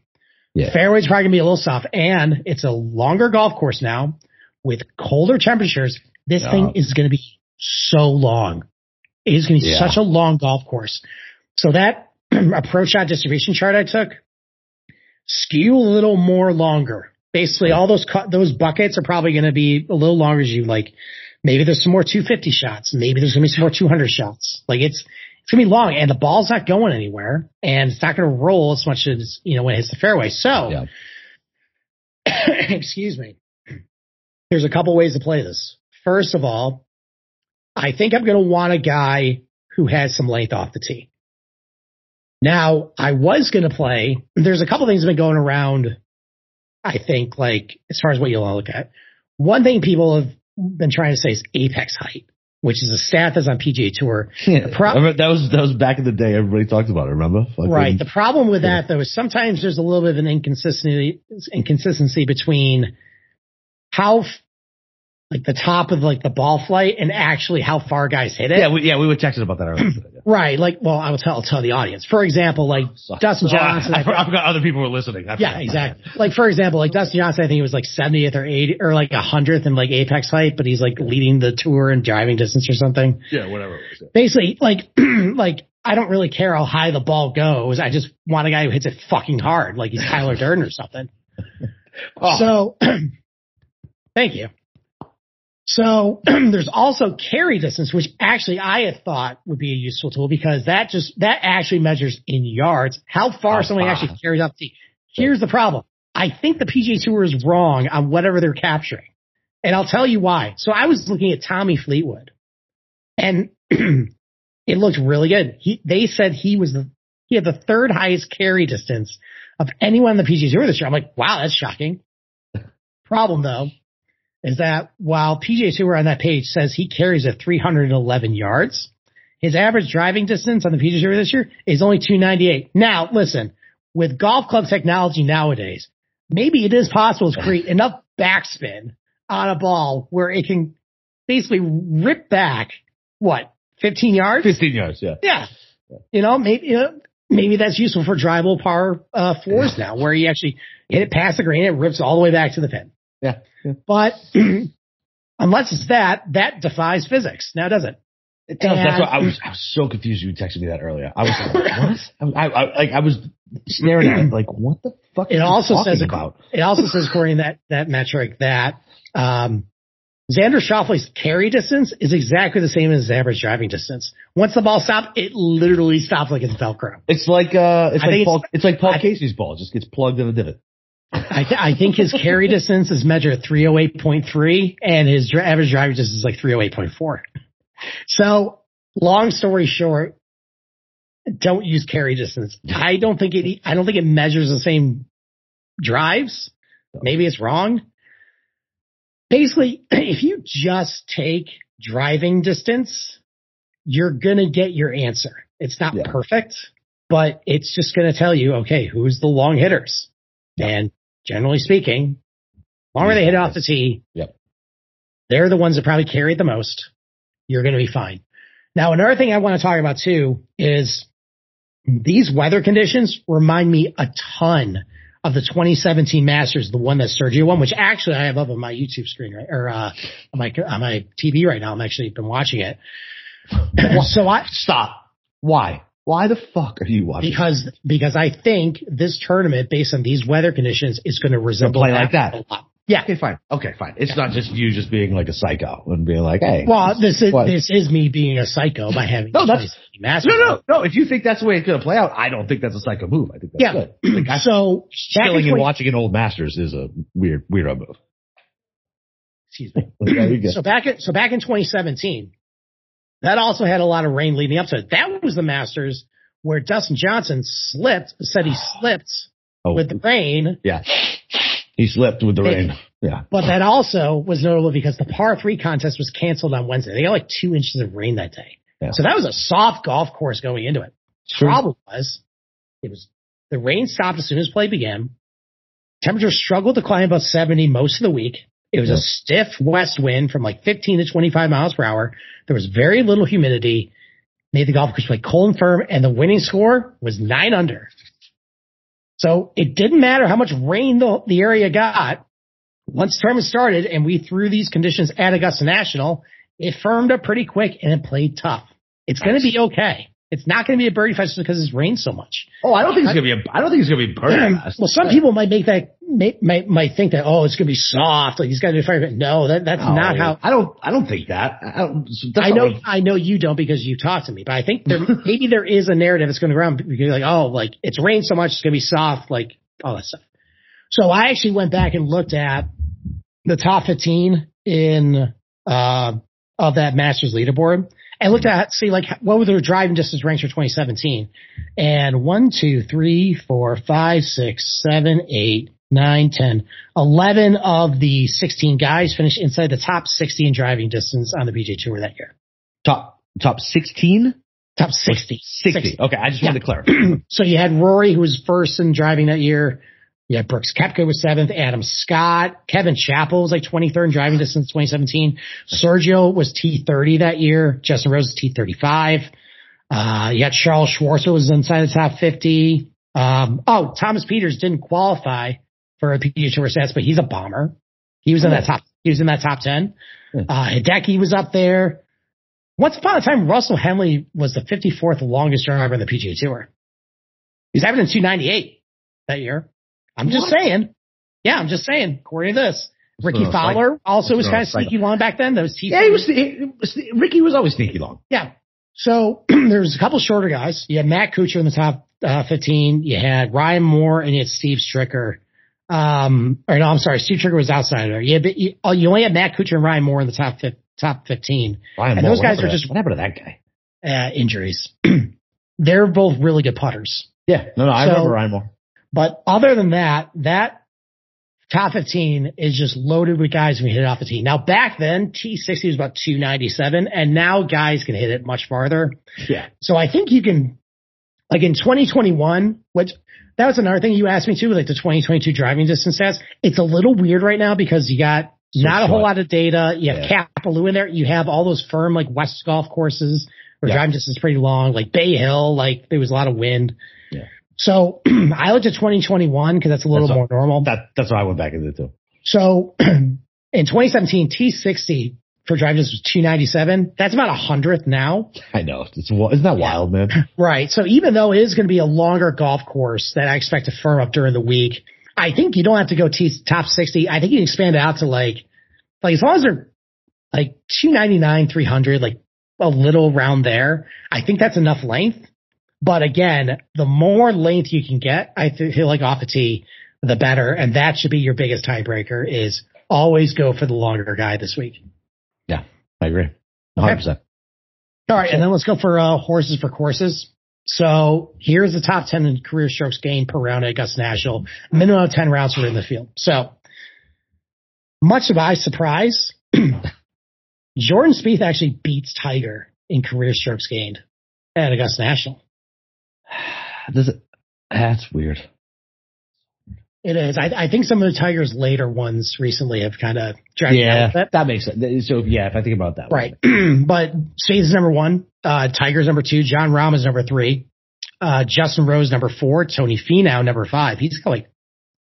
Yeah. Fairways probably gonna be a little soft, and it's a longer golf course now with colder temperatures. This Yeah. thing is gonna be so long. It is gonna be Yeah. such a long golf course. So that approach shot distribution chart I took skew a little more longer. Basically, all those cu- those buckets are probably going to be a little longer as you like. Maybe there's some more 250 shots. Maybe there's going to be some more 200 shots. Like it's it's going to be long, and the ball's not going anywhere, and it's not going to roll as much as you know when it hits the fairway. So, Yeah. excuse me. There's a couple ways to play this. First of all, I think I'm going to want a guy who has some length off the tee. Now, I was going to play. There's a couple things that have been going around. I think, like as far as what you'll all look at, one thing people have been trying to say is apex height, which is a stat that's on PGA Tour. Yeah. pro- that was that was back in the day. Everybody talked about it. Remember? Fucking- Right. The problem with that though is sometimes there's a little bit of an inconsistency inconsistency between how like the top of like the ball flight and actually how far guys hit it. Yeah. We, yeah. We were texting about that earlier. Right. Like, well, I will tell, I'll tell the audience. For example, like oh, Sorry. Dustin. Oh, Johnson. I, I forgot other people were listening. I yeah, exactly. Like for example, like Dustin Johnson, I think he was like 70th or 80 or like 100th in like apex height, but he's like leading the tour in driving distance or something. Yeah. Whatever. Was. Yeah. Basically, like, like I don't really care how high the ball goes. I just want a guy who hits it fucking hard, like he's Tyler Durden or something. Oh. So, thank you. So there's also carry distance, which actually I had thought would be a useful tool because that just that actually measures in yards how far somebody far. actually carries off the. Here's the problem. I think the PGA Tour is wrong on whatever they're capturing, and I'll tell you why. So I was looking at Tommy Fleetwood, and it looked really good. He they said he was the he had the third highest carry distance of anyone on the PGA Tour this year. I'm like, wow, that's shocking. Problem though is that while PGA Tour on that page says he carries at 311 yards, his average driving distance on the PGA Tour this year is only 298. Now, listen, with golf club technology nowadays, maybe it is possible to create enough backspin on a ball where it can basically rip back what 15 yards. Fifteen yards. Yeah. Yeah. You know, maybe, you know, maybe that's useful for drivable par uh, fours now, where you actually hit it past the green, it rips all the way back to the pin. Yeah. But unless it's that, that defies physics. Now, does it? It does. That's And- what I was. I was so confused. You texted me that earlier. I was like, what? I, I, like I was staring at it like, what the fuck? It also says about. It also says, according to that that metric, that um, Xander Schauffele's carry distance is exactly the same as his average driving distance. Once the ball stops, it literally stops like it's Velcro. It's like uh, it's I like Paul, it's- it's, like Paul I- Casey's ball. It just gets plugged in the divot. I, th- I think his carry distance is measured at 308.3 and his dri- average driving distance is like 308.4. So long story short, don't use carry distance. I don't think it, I don't think it measures the same drives. Maybe it's wrong. Basically, if you just take driving distance, you're going to get your answer. It's not Yeah. perfect, but it's just going to tell you, okay, who's the long hitters? And generally speaking, longer they hit off the tee, Yep. they're the ones that probably carry it the most. You're going to be fine. Now, another thing I want to talk about too is these weather conditions remind me a ton of the 2017 Masters, the one that Sergio won, which actually I have up on my YouTube screen, right? Or, uh, on my, on my TV right now. I'm actually been watching it. so I, Stop. Why? Why the fuck are you watching? because, because I think this tournament based on these weather conditions is going to resemble play like that. a lot. Yeah. Okay, fine. Okay, fine. It's not just you just being like a psycho and being like, hey. Well, this is, What? this is me being a psycho by having No, that's- 2017 Masters. no, no, no. If you think that's the way it's going to play out, I don't think that's a psycho move. I think that's Yeah. good. Like, So, chilling and watching an old Masters is a weird, weirdo move. excuse me. So back in so back in 2017, that also had a lot of rain leading up to it. That was the Masters where Dustin Johnson slipped, said he slipped Oh, with the rain, yeah. He slipped with the rain. Yeah. but that also was notable because the par three contest was canceled on Wednesday. They got like two inches of rain that day. Yeah. So that was a soft golf course going into it. Sure. Problem was, it was the rain stopped as soon as play began. Temperature struggled to climb above 70 most of the week. It was Yeah. a stiff west wind from like 15 to 25 miles per hour. There was very little humidity. Made the golf course play cold and firm, and the winning score was nine under. So it didn't matter how much rain the, the area got. Once the tournament started and we threw these conditions at Augusta National, it firmed up pretty quick and it played tough. It's going to be okay. It's not going to be a birdie fest because it's rained so much. Oh, I don't think it's gonna be a. I don't think it's gonna be birdie fest. well, some people might make that may, might might think that oh, it's going to be soft. Like he's got to be fire. No, that that's not how. I don't. I don't think that. I, don't, I know, what- I know you don't because you talked to me, but I think there maybe there is a narrative that's going to around because like oh, like it's rained so much, it's going to be soft, like all that stuff. So I actually went back and looked at the top 15 in uh of that Masters leaderboard and looked at see like what were their driving distance ranks for 2017, and one, two, three, four, five, six, seven, eight. 9, 10, 11 of the 16 guys finished inside the top 60 in driving distance on the PGA Tour that year. top top sixteen. Top 60. 60. Okay, I just wanted to clarify. So you had Rory, who was first in driving that year. You had Brooks Koepka was seventh. Adam Scott. Kevin Chappell was like 23rd in driving distance 2017. Sergio was T30 that year. Justin Rose was T35. Uh, you Charles Schwartzel was inside the top 50. Um, oh, Thomas Pieters didn't qualify for a PGA Tour stats, but he's a bomber. He was in that top, he was in that top 10. Yeah. Uh, Hideki was up there. Once upon a time, Russell Henley was the 54th longest driver in the PGA Tour. He's averaging 298 that year. I'm just What? saying. Yeah, I'm just saying. According to this, Rickie So, Fowler also was kind of psycho. sneaky long back then. That was T. yeah, he was, he was. Rickie was always sneaky long. Yeah. So there's a couple shorter guys. You had Matt Kuchar in the top uh, 15. You had Ryan Moore and you had Steve Stricker. Um, or no, I'm sorry, Steve Stricker was outside there. Yeah, but you, oh, you only had Matt Kuchar and Ryan Moore in the top fif- top 15. Ryan And Moore, those guys are just- What happened to that guy? Uh, injuries. They're both really good putters. Yeah, no, no, I So- remember Ryan Moore. But other than that, that top 15 is just loaded with guys who can hit it off the tee. Now back then, T60 was about 297 and now guys can hit it much farther. Yeah, So I think you can, like in 2021, which that was another thing you asked me too, like the 2022 driving distance stats. It's a little weird right now because you got So not a whole lot of data. You have Yeah. Kapalua in there. You have all those firm like West golf courses where Yeah. driving distance is pretty long, like Bay Hill, like there was a lot of wind. So I looked at 2021 because that's a little That's more normal. that that's why I went back into it too. So in 2017, T60 for driving distance was 297. That's about a hundredth now. I know it's isn't that wild, man? Right. So even though it is going to be a longer golf course that I expect to firm up during the week, I think you don't have to go T top 60. I think you can expand it out to like, like as long as they're like 299, 300, like a little round there. I think that's enough length. But again, the more length you can get, I feel like off the tee, the better. And that should be your biggest tiebreaker is always go for the longer guy this week. Yeah, I agree. 100%. Okay. All right. And then let's go for uh, horses for courses. So here's the top 10 in career strokes gained per round at Augusta National. Minimum of 10 rounds were in the field. So much of my surprise, Jordan Spieth actually beats Tiger in career strokes gained at Augusta National. Does it, that's weird. It is. I, I, think some of the Tigers' later ones recently have kind of dragged yeah, that. that makes sense. So yeah, if I think about that, right. but is number one. Uh, Tigers number two. Jon Rahm is number three. Uh, Justin Rose number four. Tony Finau number five. He's got like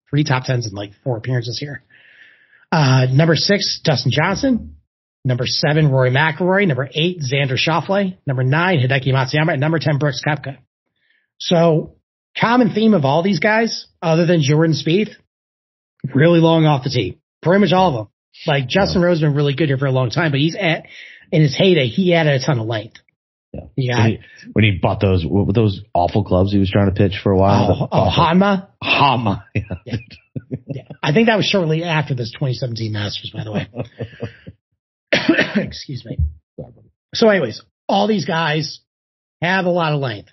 three top tens in like four appearances here. Uh, number six, Dustin Johnson. Number seven, Rory McIlroy. Number eight, Xander Schauffele. Number nine, Hideki Matsuyama. And number 10, Brooks Koepka. So common theme of all these guys, other than Jordan Spieth, really long off the tee. Pretty much all of them. Like Justin yeah. Rose has been really good here for a long time, but he's at in his heyday, he added a ton of length. Yeah. yeah. When he, when he bought those those awful clubs he was trying to pitch for a while. Oh, oh Honma. Honma. Yeah. yeah. yeah. I think that was shortly after this 2017 Masters, by the way. Excuse me. So, anyways, all these guys have a lot of length.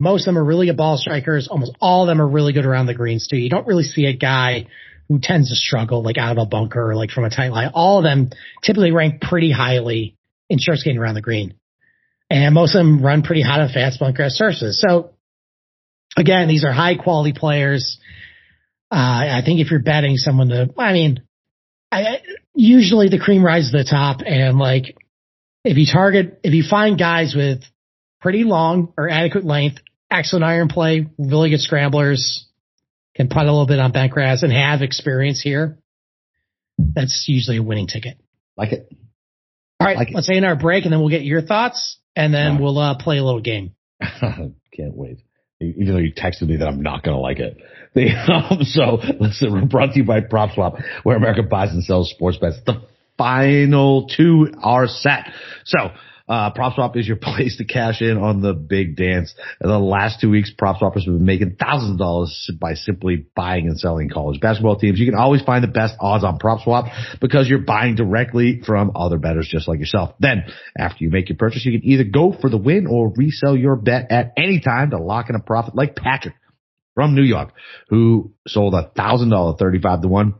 Most of them are really good ball strikers. Almost all of them are really good around the greens too. You don't really see a guy who tends to struggle like out of a bunker or like from a tight line. All of them typically rank pretty highly in strokes gained around the green. And most of them run pretty hot on fast bunker surfaces. So again, these are high quality players. Uh, I think if you're betting someone to, I mean, I, usually the cream rises to the top and like if you target, if you find guys with pretty long or adequate length excellent iron play, really good scramblers, can putt a little bit on bent grass and have experience here. That's usually a winning ticket. Like it. All right, like let's say in our break and then we'll get your thoughts and then right. we'll uh, play a little game. Can't wait. Even though you texted me that I'm not going to like it. Um, so listen, we're brought to you by PropSwap, where America buys and sells sports bets. The final two are set. So uh, PropSwap is your place to cash in on the big dance. In the last two weeks, prop PropSwappers have been making thousands of dollars by simply buying and selling college basketball teams. You can always find the best odds on PropSwap because you're buying directly from other bettors just like yourself. Then, after you make your purchase, you can either go for the win or resell your bet at any time to lock in a profit like Patrick from New York, who sold a thousand dollar 35 to one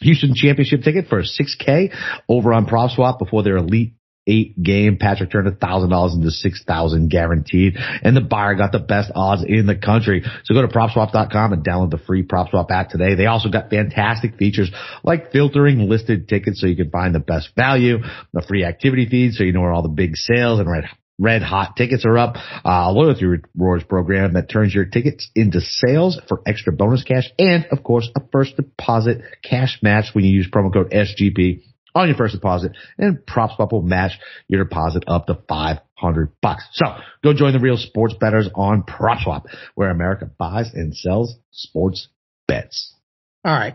Houston championship ticket for a 6K over on PropSwap before their elite eight game. Patrick turned a thousand dollars into six thousand guaranteed, and the buyer got the best odds in the country. So go to propswap.com and download the free PropSwap app today. They also got fantastic features like filtering listed tickets so you can find the best value, the free activity feed so you know where all the big sales and red red hot tickets are up. Uh, loyalty rewards program that turns your tickets into sales for extra bonus cash and of course a first deposit cash match when you use promo code SGP on your first deposit and PropSwap will match your deposit up to 500 bucks. So go join the real sports betters on PropSwap where America buys and sells sports bets. All right.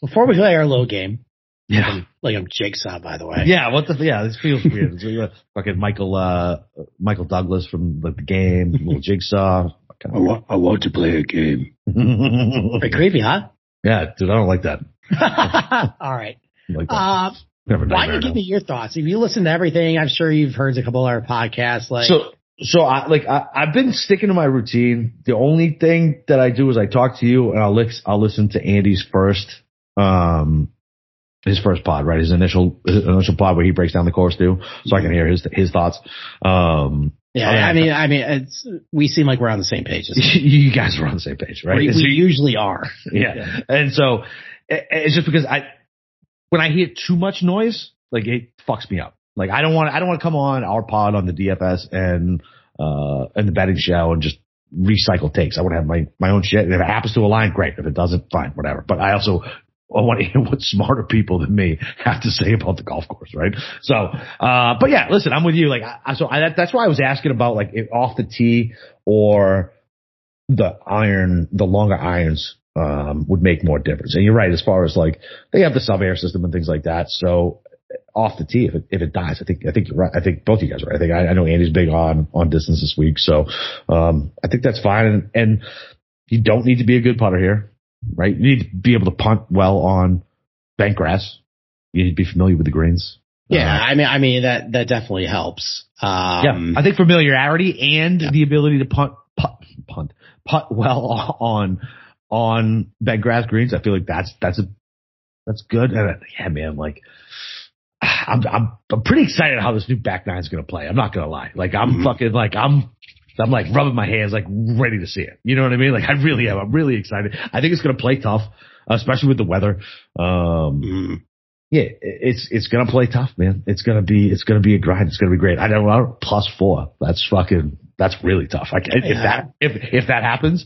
Before we play our little game, yeah, like I'm Jigsaw, by the way. Yeah, what the yeah, this feels weird. It's like fucking Michael uh Michael Douglas from like the game, little Jigsaw. I want, I want to play a game. Pretty creepy, huh? Yeah, dude, I don't like that. All right. Like uh, why don't you give me your thoughts? If you listen to everything, I'm sure you've heard a couple of our podcasts. Like, so, so I like I, have been sticking to my routine. The only thing that I do is I talk to you and I'll listen. I'll listen to Andy's first, um, his first pod, right? His initial his initial pod where he breaks down the course too, so I can hear his his thoughts. Um, yeah, I mean, I mean, it's we seem like we're on the same page. you guys are on the same page, right? We, we usually are. Yeah. yeah, and so it's just because I when I hear too much noise, like it fucks me up. Like I don't want I don't want to come on our pod on the DFS and uh and the betting show and just recycle takes. I want to have my my own shit. And if it happens to align, great. If it doesn't, fine, whatever. But I also I want to hear what smarter people than me have to say about the golf course, right? So, uh, but yeah, listen, I'm with you. Like, I, so I, that's why I was asking about like off the tee or the iron, the longer irons um, would make more difference. And you're right, as far as like they have the SubAir system and things like that. So off the tee if it, if it dies. I think, I think you're right. I think both of you guys are right. I think I, I know Andy's big on, on distance this week. So, um, I think that's fine. And, and you don't need to be a good putter here, right? You need to be able to punt well on bent grass. You need to be familiar with the greens. Yeah, uh, I mean, I mean that that definitely helps. Um, yeah, I think familiarity and yeah. the ability to punt, punt, punt, putt well on on bent grass greens. I feel like that's that's a that's good. And yeah, man, like I'm I'm I'm pretty excited how this new back nine is gonna play. I'm not gonna lie. Like I'm mm-hmm. fucking like I'm I'm like rubbing my hands, like ready to see it. You know what I mean? Like I really am. I'm really excited. I think it's gonna play tough, especially with the weather. Um, mm-hmm. Yeah, it's it's gonna play tough, man. It's gonna be it's gonna be a grind. It's gonna be great. I don't know plus four. That's fucking that's really tough. Like if that if if that happens,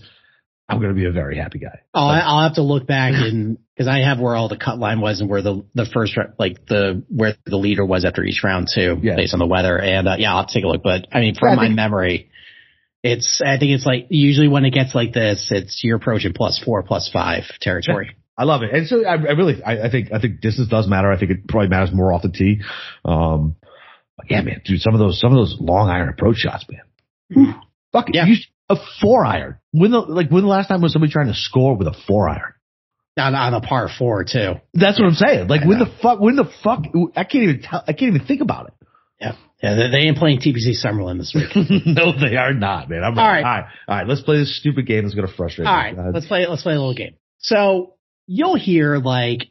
I'm going to be a very happy guy. Oh, but, I'll have to look back and because I have where all the cut line was and where the the first like the where the leader was after each round too, yeah. based on the weather. And uh, yeah, I'll take a look. But I mean, from yeah, I my think, memory, it's I think it's like usually when it gets like this, it's you're approaching plus four, plus five territory. Yeah. I love it, and so I, I really I, I, think I think distance does matter. I think it probably matters more off the tee. Um, yeah, man, dude, some of those some of those long iron approach shots, man. Fuck yeah. You, a four iron. When the like when the last time was somebody trying to score with a four iron? On, on a par four too. That's what I'm saying. Like when the fuck when the fuck I can't even tell I can't even think about it. Yeah. Yeah, they, ain't playing TPC Summerlin this week. no, they are not, man. I'm all right. All right. All right. Let's play this stupid game that's going to frustrate all me. All right. Uh, let's play, let's play a little game. So you'll hear like a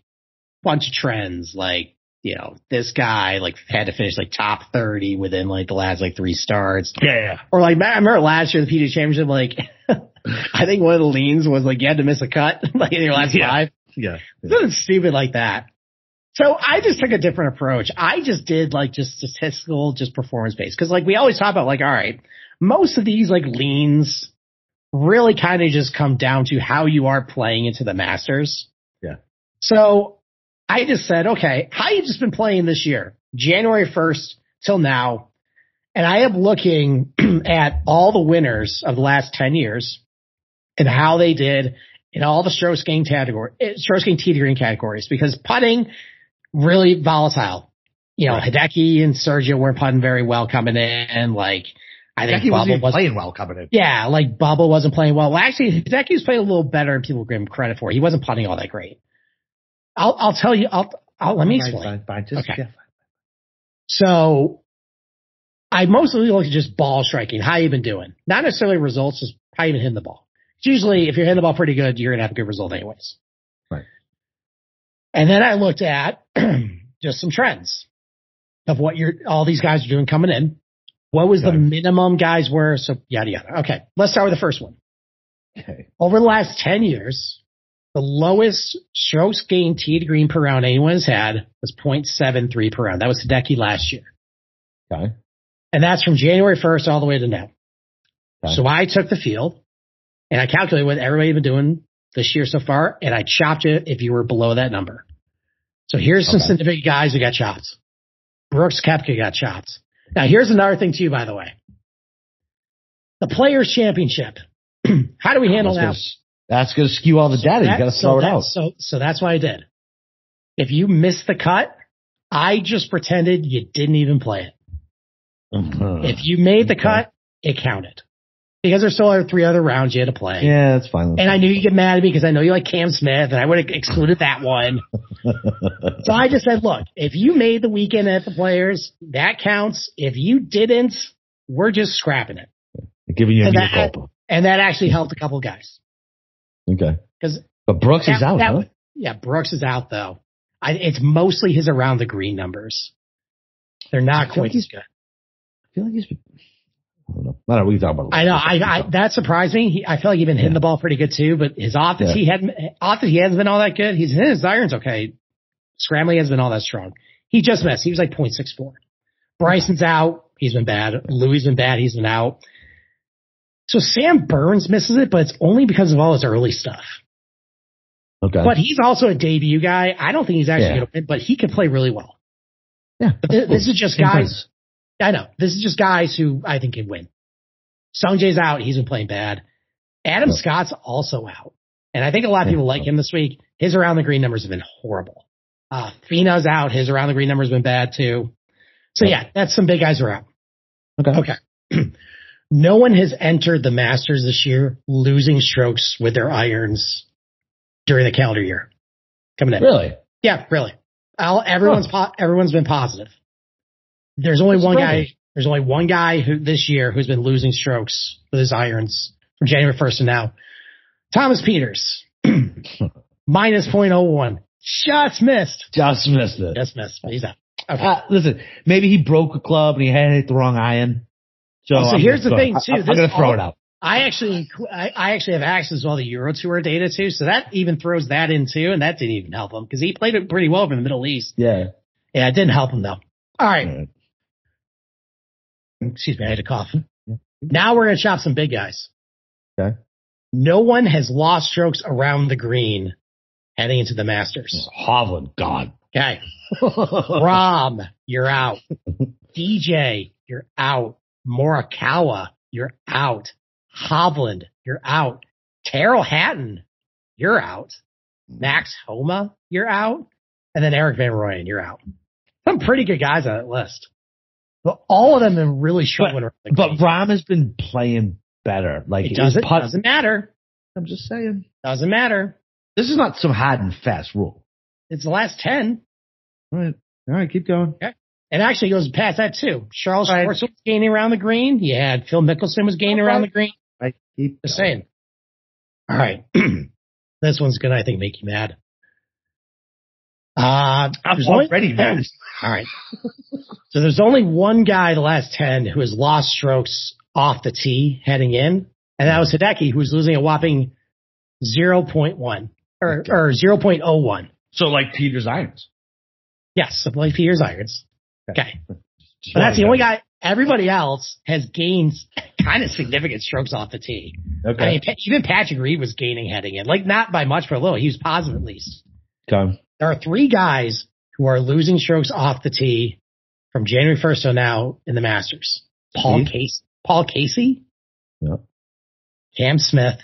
bunch of trends like you know, this guy like had to finish like top 30 within like the last like three starts. Yeah. yeah. Or like, I remember last year the PGA championship, like, I think one of the leans was like you had to miss a cut like in your last yeah. five. Yeah. yeah. Something stupid like that. So I just took a different approach. I just did like just statistical, just performance based. Cause like we always talk about like, all right, most of these like leans really kind of just come down to how you are playing into the masters. Yeah. So I just said, okay, how you just been playing this year, January 1st till now. And I am looking at all the winners of the last 10 years and how they did in all the strokes gained category, eh, strokes gained tee to green categories because putting really volatile. You know, right. Hideki and Sergio weren't putting very well coming in. Like, I think Hideki wasn't was, playing well coming in. Yeah, like Bubba wasn't playing well. Well, actually, Hideki was playing a little better and people give him credit for it. He wasn't putting all that great. I'll, I'll tell you, I'll, I'll let me explain. Fine, fine, just, okay. Yeah, fine. So I mostly look at just ball striking. How you been doing? Not necessarily results, just how you been hitting the ball. It's usually if you're hitting the ball pretty good, you're gonna have a good result anyways. Right. And then I looked at just some trends of what you're all these guys are doing coming in. What was okay. the minimum guys were? So yada yada. Okay, let's start with the first one. Okay. Over the last ten years, the lowest strokes gained tee to green per round anyone has had was 0.73 per round. That was Hideki last year. Okay. And that's from January 1st all the way to now. Okay. So I took the field and I calculated what everybody had been doing this year so far, and I chopped it if you were below that number. So here's some okay. significant guys who got chopped. Brooks Koepka got chopped. Now here's another thing too, by the way. The Players Championship. How do we handle that? That's going to skew all the data. That, you got to throw so it out. So, so that's what I did. If you missed the cut, I just pretended you didn't even play it. Uh-huh. If you made the okay. cut, it counted. Because there's still other three other rounds you had to play. Yeah, that's fine. And I knew you'd get mad at me because I know you like Cam Smith and I would have excluded that one. so I just said, look, if you made the weekend at the players, that counts. If you didn't, we're just scrapping it. giving you a that, And that actually helped a couple guys. Okay. Because but Brooks that, is out, that, huh? Yeah, Brooks is out though. I, it's mostly his around the green numbers. They're not quite as good. I feel like he's. I don't know. I don't know. We talk about. I know. I, I that surprised me. He, I feel like he's been hitting yeah. the ball pretty good too. But his offense, yeah. he hadn't. Offense, he hasn't been all that good. He's his irons okay. Scrambling hasn't been all that strong. He just missed. He was like 0.64. Bryson's out. He's been bad. Louis been bad. He's been out. So Sam Burns misses it, but it's only because of all his early stuff. Okay. But he's also a debut guy. I don't think he's actually yeah. going to win, but he can play really well. Yeah. This, this is just guys. I know. This is just guys who I think can win. Sungjae's out. He's been playing bad. Adam Scott's also out. And I think a lot of people like him this week. His around the green numbers have been horrible. Uh, Finau's out. His around the green numbers has been bad too. So yeah, that's some big guys are out. Okay. Okay. no one has entered the Masters this year losing strokes with their irons during the calendar year coming in. Really? Yeah, really. I'll, everyone's po- everyone's been positive. There's only That's one funny. guy. There's only one guy who this year who's been losing strokes with his irons from January 1st to now. Thomas Pieters, minus 0.01, just missed. Just missed it. Just missed. He's out. Okay. Uh, listen, maybe he broke a club and he had hit the wrong iron. So, Oh, so I'm here's the thing, too. I, am going to throw it out. I actually, I, I actually have access to all the Euro Tour data too, so that even throws that in too, and that didn't even help him because he played it pretty well from the Middle East. Yeah. Yeah, it didn't help him though. All right. All right. Mm, excuse me, I had a cough. Yeah. Now we're gonna chop some big guys. Okay. No one has lost strokes around the green heading into the Masters. Hovland, God. Okay. Rahm, you're out. DJ, you're out. Morikawa, you're out. Hovland, you're out. Tyrrell Hatton, you're out. Max Homa, you're out. And then Erik Van Rooyen, you're out. Some pretty good guys on that list. But all of them have really struggling. the But green. Rahm has been playing better. Like it doesn't, putt- doesn't matter. I'm just saying. Doesn't matter. This is not some hard and fast rule. It's the last 10. All right. All right. Keep going. And actually goes past that too. Charl Right. Schwartzel was gaining around the green. You had Phil Mickelson was gaining Okay. around the green. I Keep Just going. saying. All right. this one's gonna, I think, make you mad. Uh, I'm already mad. All right. so there's only one guy the last 10 who has lost strokes off the tee heading in, and that was Hideki, who was losing a whopping 0.1 or, or 0.01. So like Pieters' irons. Yes, I believe he irons. Okay. But that's the only guy. Everybody else has gained kind of significant strokes off the tee. Okay. I mean, even Patrick Reed was gaining heading in, like not by much, but a little. He was positive at least. okay. There are three guys who are losing strokes off the tee from January 1st to now in the Masters. Paul? Casey, Paul Casey, Yeah. Cam Smith,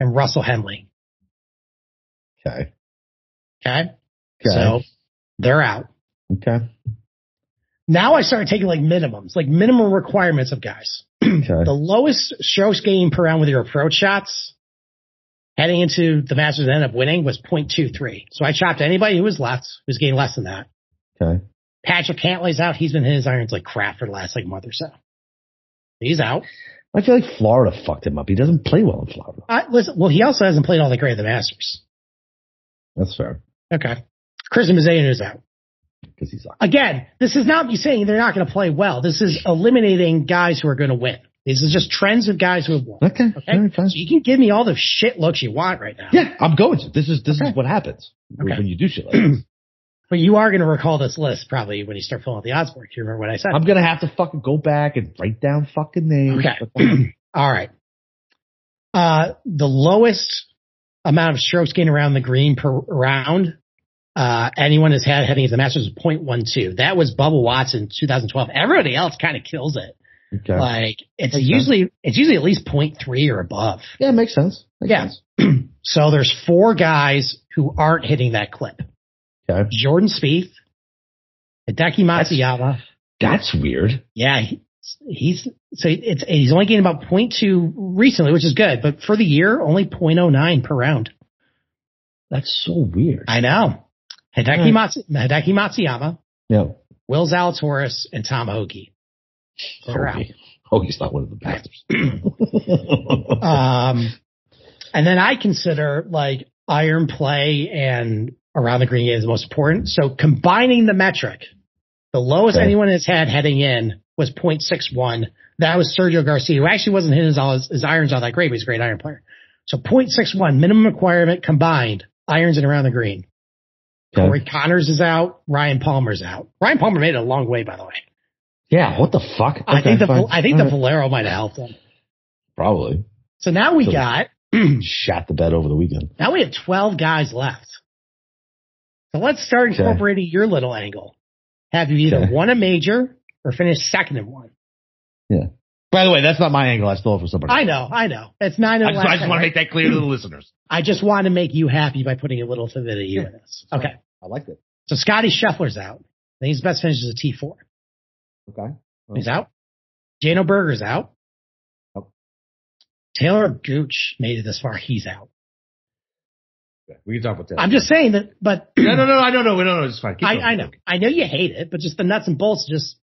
and Russell Henley. Okay. Okay. Okay. So they're out. Okay. Now I started taking like minimums, like minimum requirements of guys. Okay. The lowest strokes gained per round with your approach shots heading into the Masters and end up winning was 0.23. So I chopped anybody who was left, who's gained less than that. Okay. Patrick Cantlay's out. He's been hitting his irons like crap for the last like month or so. He's out. I feel like Florida fucked him up. He doesn't play well in Florida. Uh, listen, well, he also hasn't played all that great at the Masters. That's fair Okay. Chris Mazzano is out. Because he sucks. Again, this is not me saying they're not going to play well. This is eliminating guys who are going to win. This is just trends of guys who have won. Okay. Okay. All right, fine. So you can give me all the shit looks you want right now. Yeah, I'm going to. This is this Okay. is what happens Okay. when you do shit like this. But you are going to recall this list probably when you start filling out the odds board. Do you remember what I said? I'm gonna have to fucking go back and write down fucking names. Okay. All right. Uh, the lowest amount of strokes gained around the green per round, uh, anyone has had heading into the Masters is 0.12. That was Bubba Watson 2012. Everybody else kind of kills it. Okay. Like it's Makes usually, it's usually at least 0.3 or above. yeah, makes sense. Makes Yeah. sense. So there's four guys who aren't hitting that clip. Okay. Jordan Spieth, Hideki Matsuyama. That's weird. Yeah, he, he's so it's he's only getting about 0.2 recently, which is good, but for the year, only 0.09 per round. That's so weird. I know. Hideki, Hmm. Matsu, Hideki Matsuyama, yeah. Will Zalatoris, and Tom Hoge. They're out. Hoge. Hoge's not one of the bastards. Um, and then I consider like iron play and around the green game is the most important. So combining the metric, the lowest Okay. anyone has had heading in was 0.61. That was Sergio Garcia, who actually wasn't hitting his, all his, his irons all that great, but he's a great iron player. So 0.61 minimum requirement combined, irons and around the green. Okay. Corey Conners is out. Ryan Palmer's out. Ryan Palmer made it a long way, by the way. Yeah, what the fuck? I think the fine. I think All the right. Valero might have helped him. probably So now we So- got shot the bed over the weekend. Now we have 12 guys left. So let's start Okay. incorporating your little angle. Have you either Okay. won a major or finished second in one? By the way, that's not my angle. I stole it from somebody. I know, I know. It's nine I just, I just want to make that clear to the listeners. I just want to make you happy by putting a little to the you in this. Okay. I like it. So Scotty Scheffler's out. I think his best finish is a T4. Okay. He's out. Jano Berger's out. Oh. Talor Gooch made it this far. He's out. Okay. We can talk about that. I'm just saying that, but no, no, no, I don't know. No, no, it's fine. I. I know, I know you hate it, but just the nuts and bolts. Just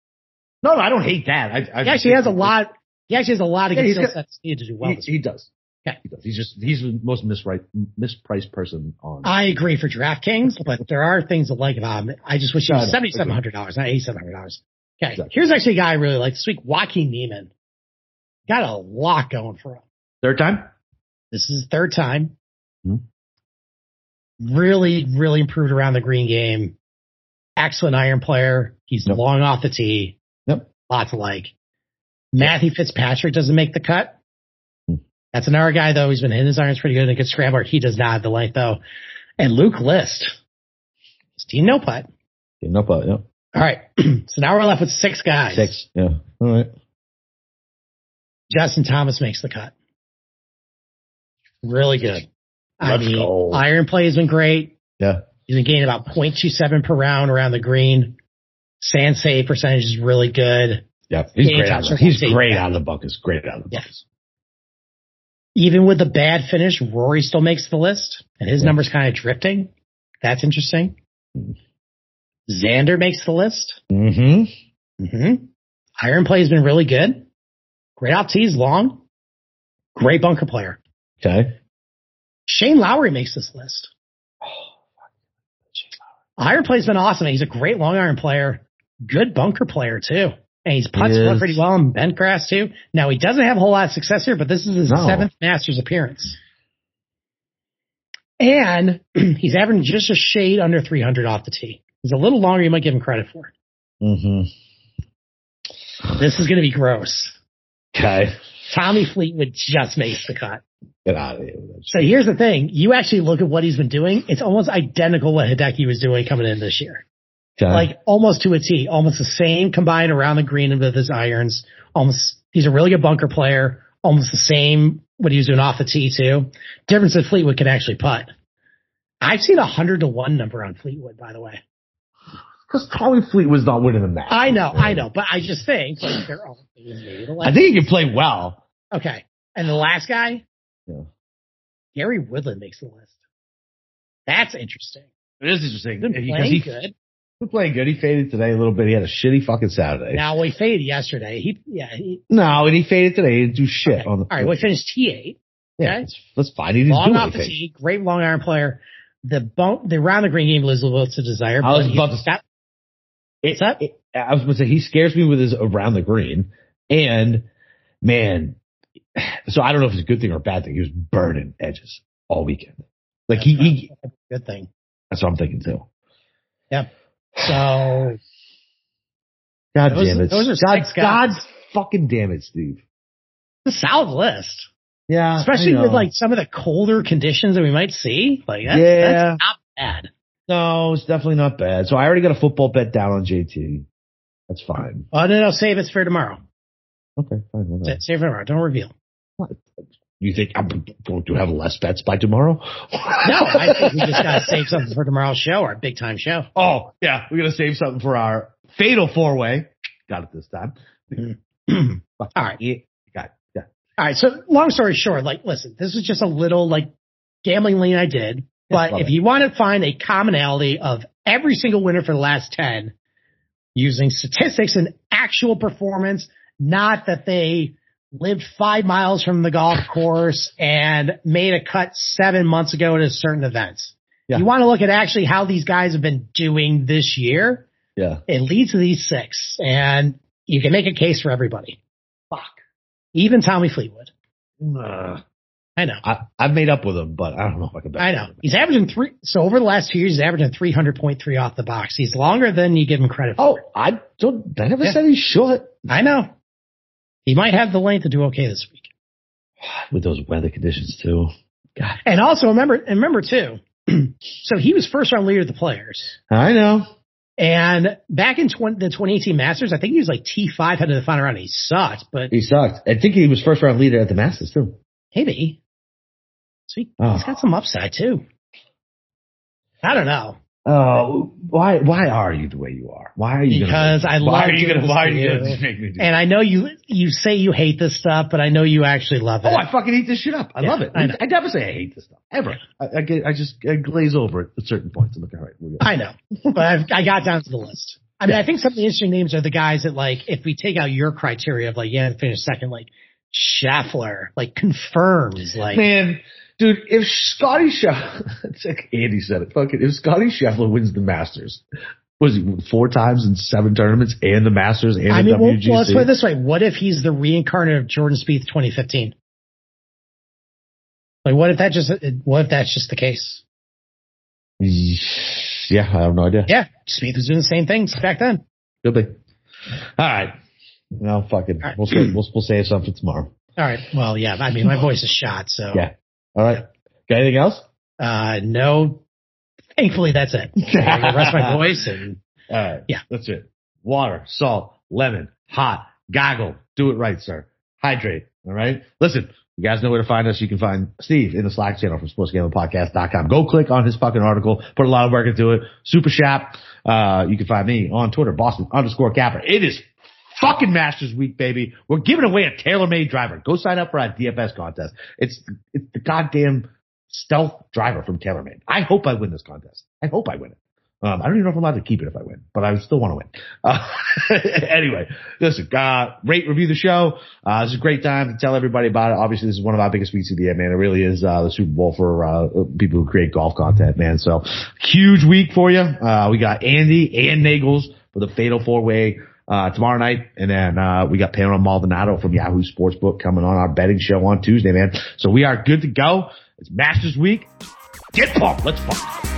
No, no, I don't hate that. I, I he actually has a lot. He actually has a lot of Yeah, good skill sets needed to do well. He, he does. Okay. He does. He's just he's the most misright, mispriced person on. I agree for DraftKings, but there are things to like about him. I just wish he was seventy seven hundred dollars, not eighty seven hundred dollars. Okay, Exactly. here's actually a guy I really like this week, Joaquin Niemann. Got a lot going for him. Third time. This is his third time. Hmm. Really, really improved around the green game. Excellent iron player. He's Yep. long off the tee. Lots to like. Matthew Fitzpatrick doesn't make the cut. Hmm. That's another guy though. He's been hitting his irons pretty good and a good scrambler. He does not have the length though. And Luke List. Team no putt. Yeah, no, but yeah. All right. so now we're left with six guys. Six. Yeah. All right. Justin Thomas makes the cut. Really good. I Let's mean, go. iron play has been great. Yeah. He's been gaining about 0.27 per round around the green. Sand save percentage is really good. Yeah. He's Yeah, great. of the, he's great out of the buckets. Great out of the Yeah. buckets. Even with the bad finish, Rory still makes the list and his Yeah. number's kind of drifting. That's interesting. Xander makes the list. Mm-hmm. Mm-hmm. Iron play has been really good. Great out tees, long. Great bunker player. Okay. Shane Lowry makes this list. Iron play's been awesome. He's a great long iron player, good bunker player too. And he's putts He pretty well in bent grass too. Now he doesn't have a whole lot of success here, but this is his No. seventh Masters appearance. And he's averaging just a shade under 300 off the tee. He's a little longer you might give him credit for. Mm-hmm. This is going to be gross. Okay. Tommy Fleetwood just makes the cut. Get out of here. So here's the thing. You actually look at what he's been doing. It's almost identical what Hideki was doing coming in this year. Shit. Okay. like almost to a T, almost the same combined around the green with his irons. Almost, he's a really good bunker player. Almost the same what he was doing off the tee too. Difference is Fleetwood can actually putt. I've seen a hundred to one number on Fleetwood, by the way. Because Tommy Fleet was not winning the match. I know, I know, but I just think like they're all maybe the I think he can play well. okay. And the last guy, Yeah. Gary Woodland makes the list. That's interesting. It is interesting. Been Because playing he, good. Been playing good. He faded today a little bit. He had a shitty fucking Saturday. Now we faded yesterday. He, yeah, he, No, and he faded today. He didn't do shit okay. on the. all right. We finished T8. yeah, okay. that's, that's fine. He didn't long do off the tee, great long iron player. The bump, the round the green game was a little to desire. I was about to- got- It's up. I was going to say he scares me with his around the green, and man, so I don't know if it's a good thing or a bad thing. He was burning edges all weekend. Like he, he good thing. that's what I'm thinking too. So God Those- damn it! those are God. God fucking damn it, Steve. the South list, Yeah, especially with like some of the colder conditions that we might see. Like that's, Yeah. that's not bad. no, it's definitely not bad. So I already got a football bet down on JT. That's fine. Oh no, no, save it for tomorrow. Okay, fine. Save it for tomorrow. Don't reveal. You think I'm going to have less bets by tomorrow? No, I think we just gotta save something for tomorrow's show, our big time show. Oh, yeah. We're going to save something for our fatal four way. Got it this time. All right. Yeah. Got it. Yeah. All right. So long story short, like, listen, this is just a little like gambling lean I did. But if it. you want to find a commonality of every single winner for the last 10 using statistics and actual performance, not that they lived five miles from the golf course and made a cut seven months ago at a certain event. Yeah. You want to look at actually how these guys have been doing this year. Yeah. It leads to these six and you can make a case for everybody. Fuck. Even Tommy Fleetwood. Uh, I know. I, I've made up with him, but I don't know if I can bet. I know. He's averaging three. So over the last two years, he's averaging 300.3 off the box. He's longer than you give him credit for. Oh, I don't, I never Yeah. said he's short. I know. He might have the length to do okay this week. With those weather conditions too. God. And also remember, and remember too. so he was first round leader of the players. I know. And back in 20, the 2018 Masters, I think he was like T5 headed to the final round. He sucked, but He sucked. I think he was first round leader at the Masters too. maybe. So he, Oh. he's got some upside too. I don't know. Oh, why? Why are you the way you are? Why are you? Because gonna, I why love are you gonna? Why are you gonna make me do? And I know you you say you hate this stuff, but I know you actually love it. Oh, I fucking eat this shit up. I Yeah, love it. I. I, never say I hate this stuff ever. I, I get, I just I glaze over it at certain points. I'm like, all right, we're good. I know, but I've, I got down to the list. I mean, I think some of the interesting names are the guys that like, if we take out your criteria of like, yeah, finish second, like Scheffler, like confirms, like, Man, dude, if Scotty Scheffler, it's like Andy said it, fucking, if Scotty Scheffler wins the Masters, was he four times in seven tournaments and the Masters and I the mean, WGC? well, let's put it this way. What if he's the reincarnate of Jordan Spieth 2015? Like, what if that just, what if that's just the case? yeah, I have no idea. Yeah, Spieth was doing the same things back then. Could be. All right. Well, fucking, right. we'll, say, we'll, we'll save something tomorrow. All right. Well, yeah, I mean, my voice is shot, so, Yeah. All right. Got anything else? uh, no, thankfully that's it. Rest my voice and All right. Yeah. That's it. Water, salt, lemon, hot, goggle. Do it right, sir. Hydrate. All right. Listen, you guys know where to find us. You can find Steve in the Slack channel from sportsgamblingpodcast.com. Go click on his fucking article. Put a lot of work into it. Super Shap. Uh, you can find me on Twitter, Boston underscore Capper. It is fucking Masters Week, baby. We're giving away a TaylorMade driver. Go sign up for our DFS contest. It's, it's the goddamn stealth driver from TaylorMade. I hope I win this contest. I hope I win it. Um, I don't even know if I'm allowed to keep it if I win, but I still want to win. Uh, anyway, listen, uh, rate, review the show. Uh, this is a great time to tell everybody about it. Obviously, this is one of our biggest weeks of the year, man. It really is, uh, the Super Bowl for, uh, people who create golf content, man. So huge week for you. Uh, we got Andy and Nagels for the fatal four way. Uh, tomorrow night, and then uh, we got Pamela Maldonado from Yahoo Sportsbook coming on our betting show on Tuesday, man. So we are good to go. It's Masters Week. Get pumped. Let's pump.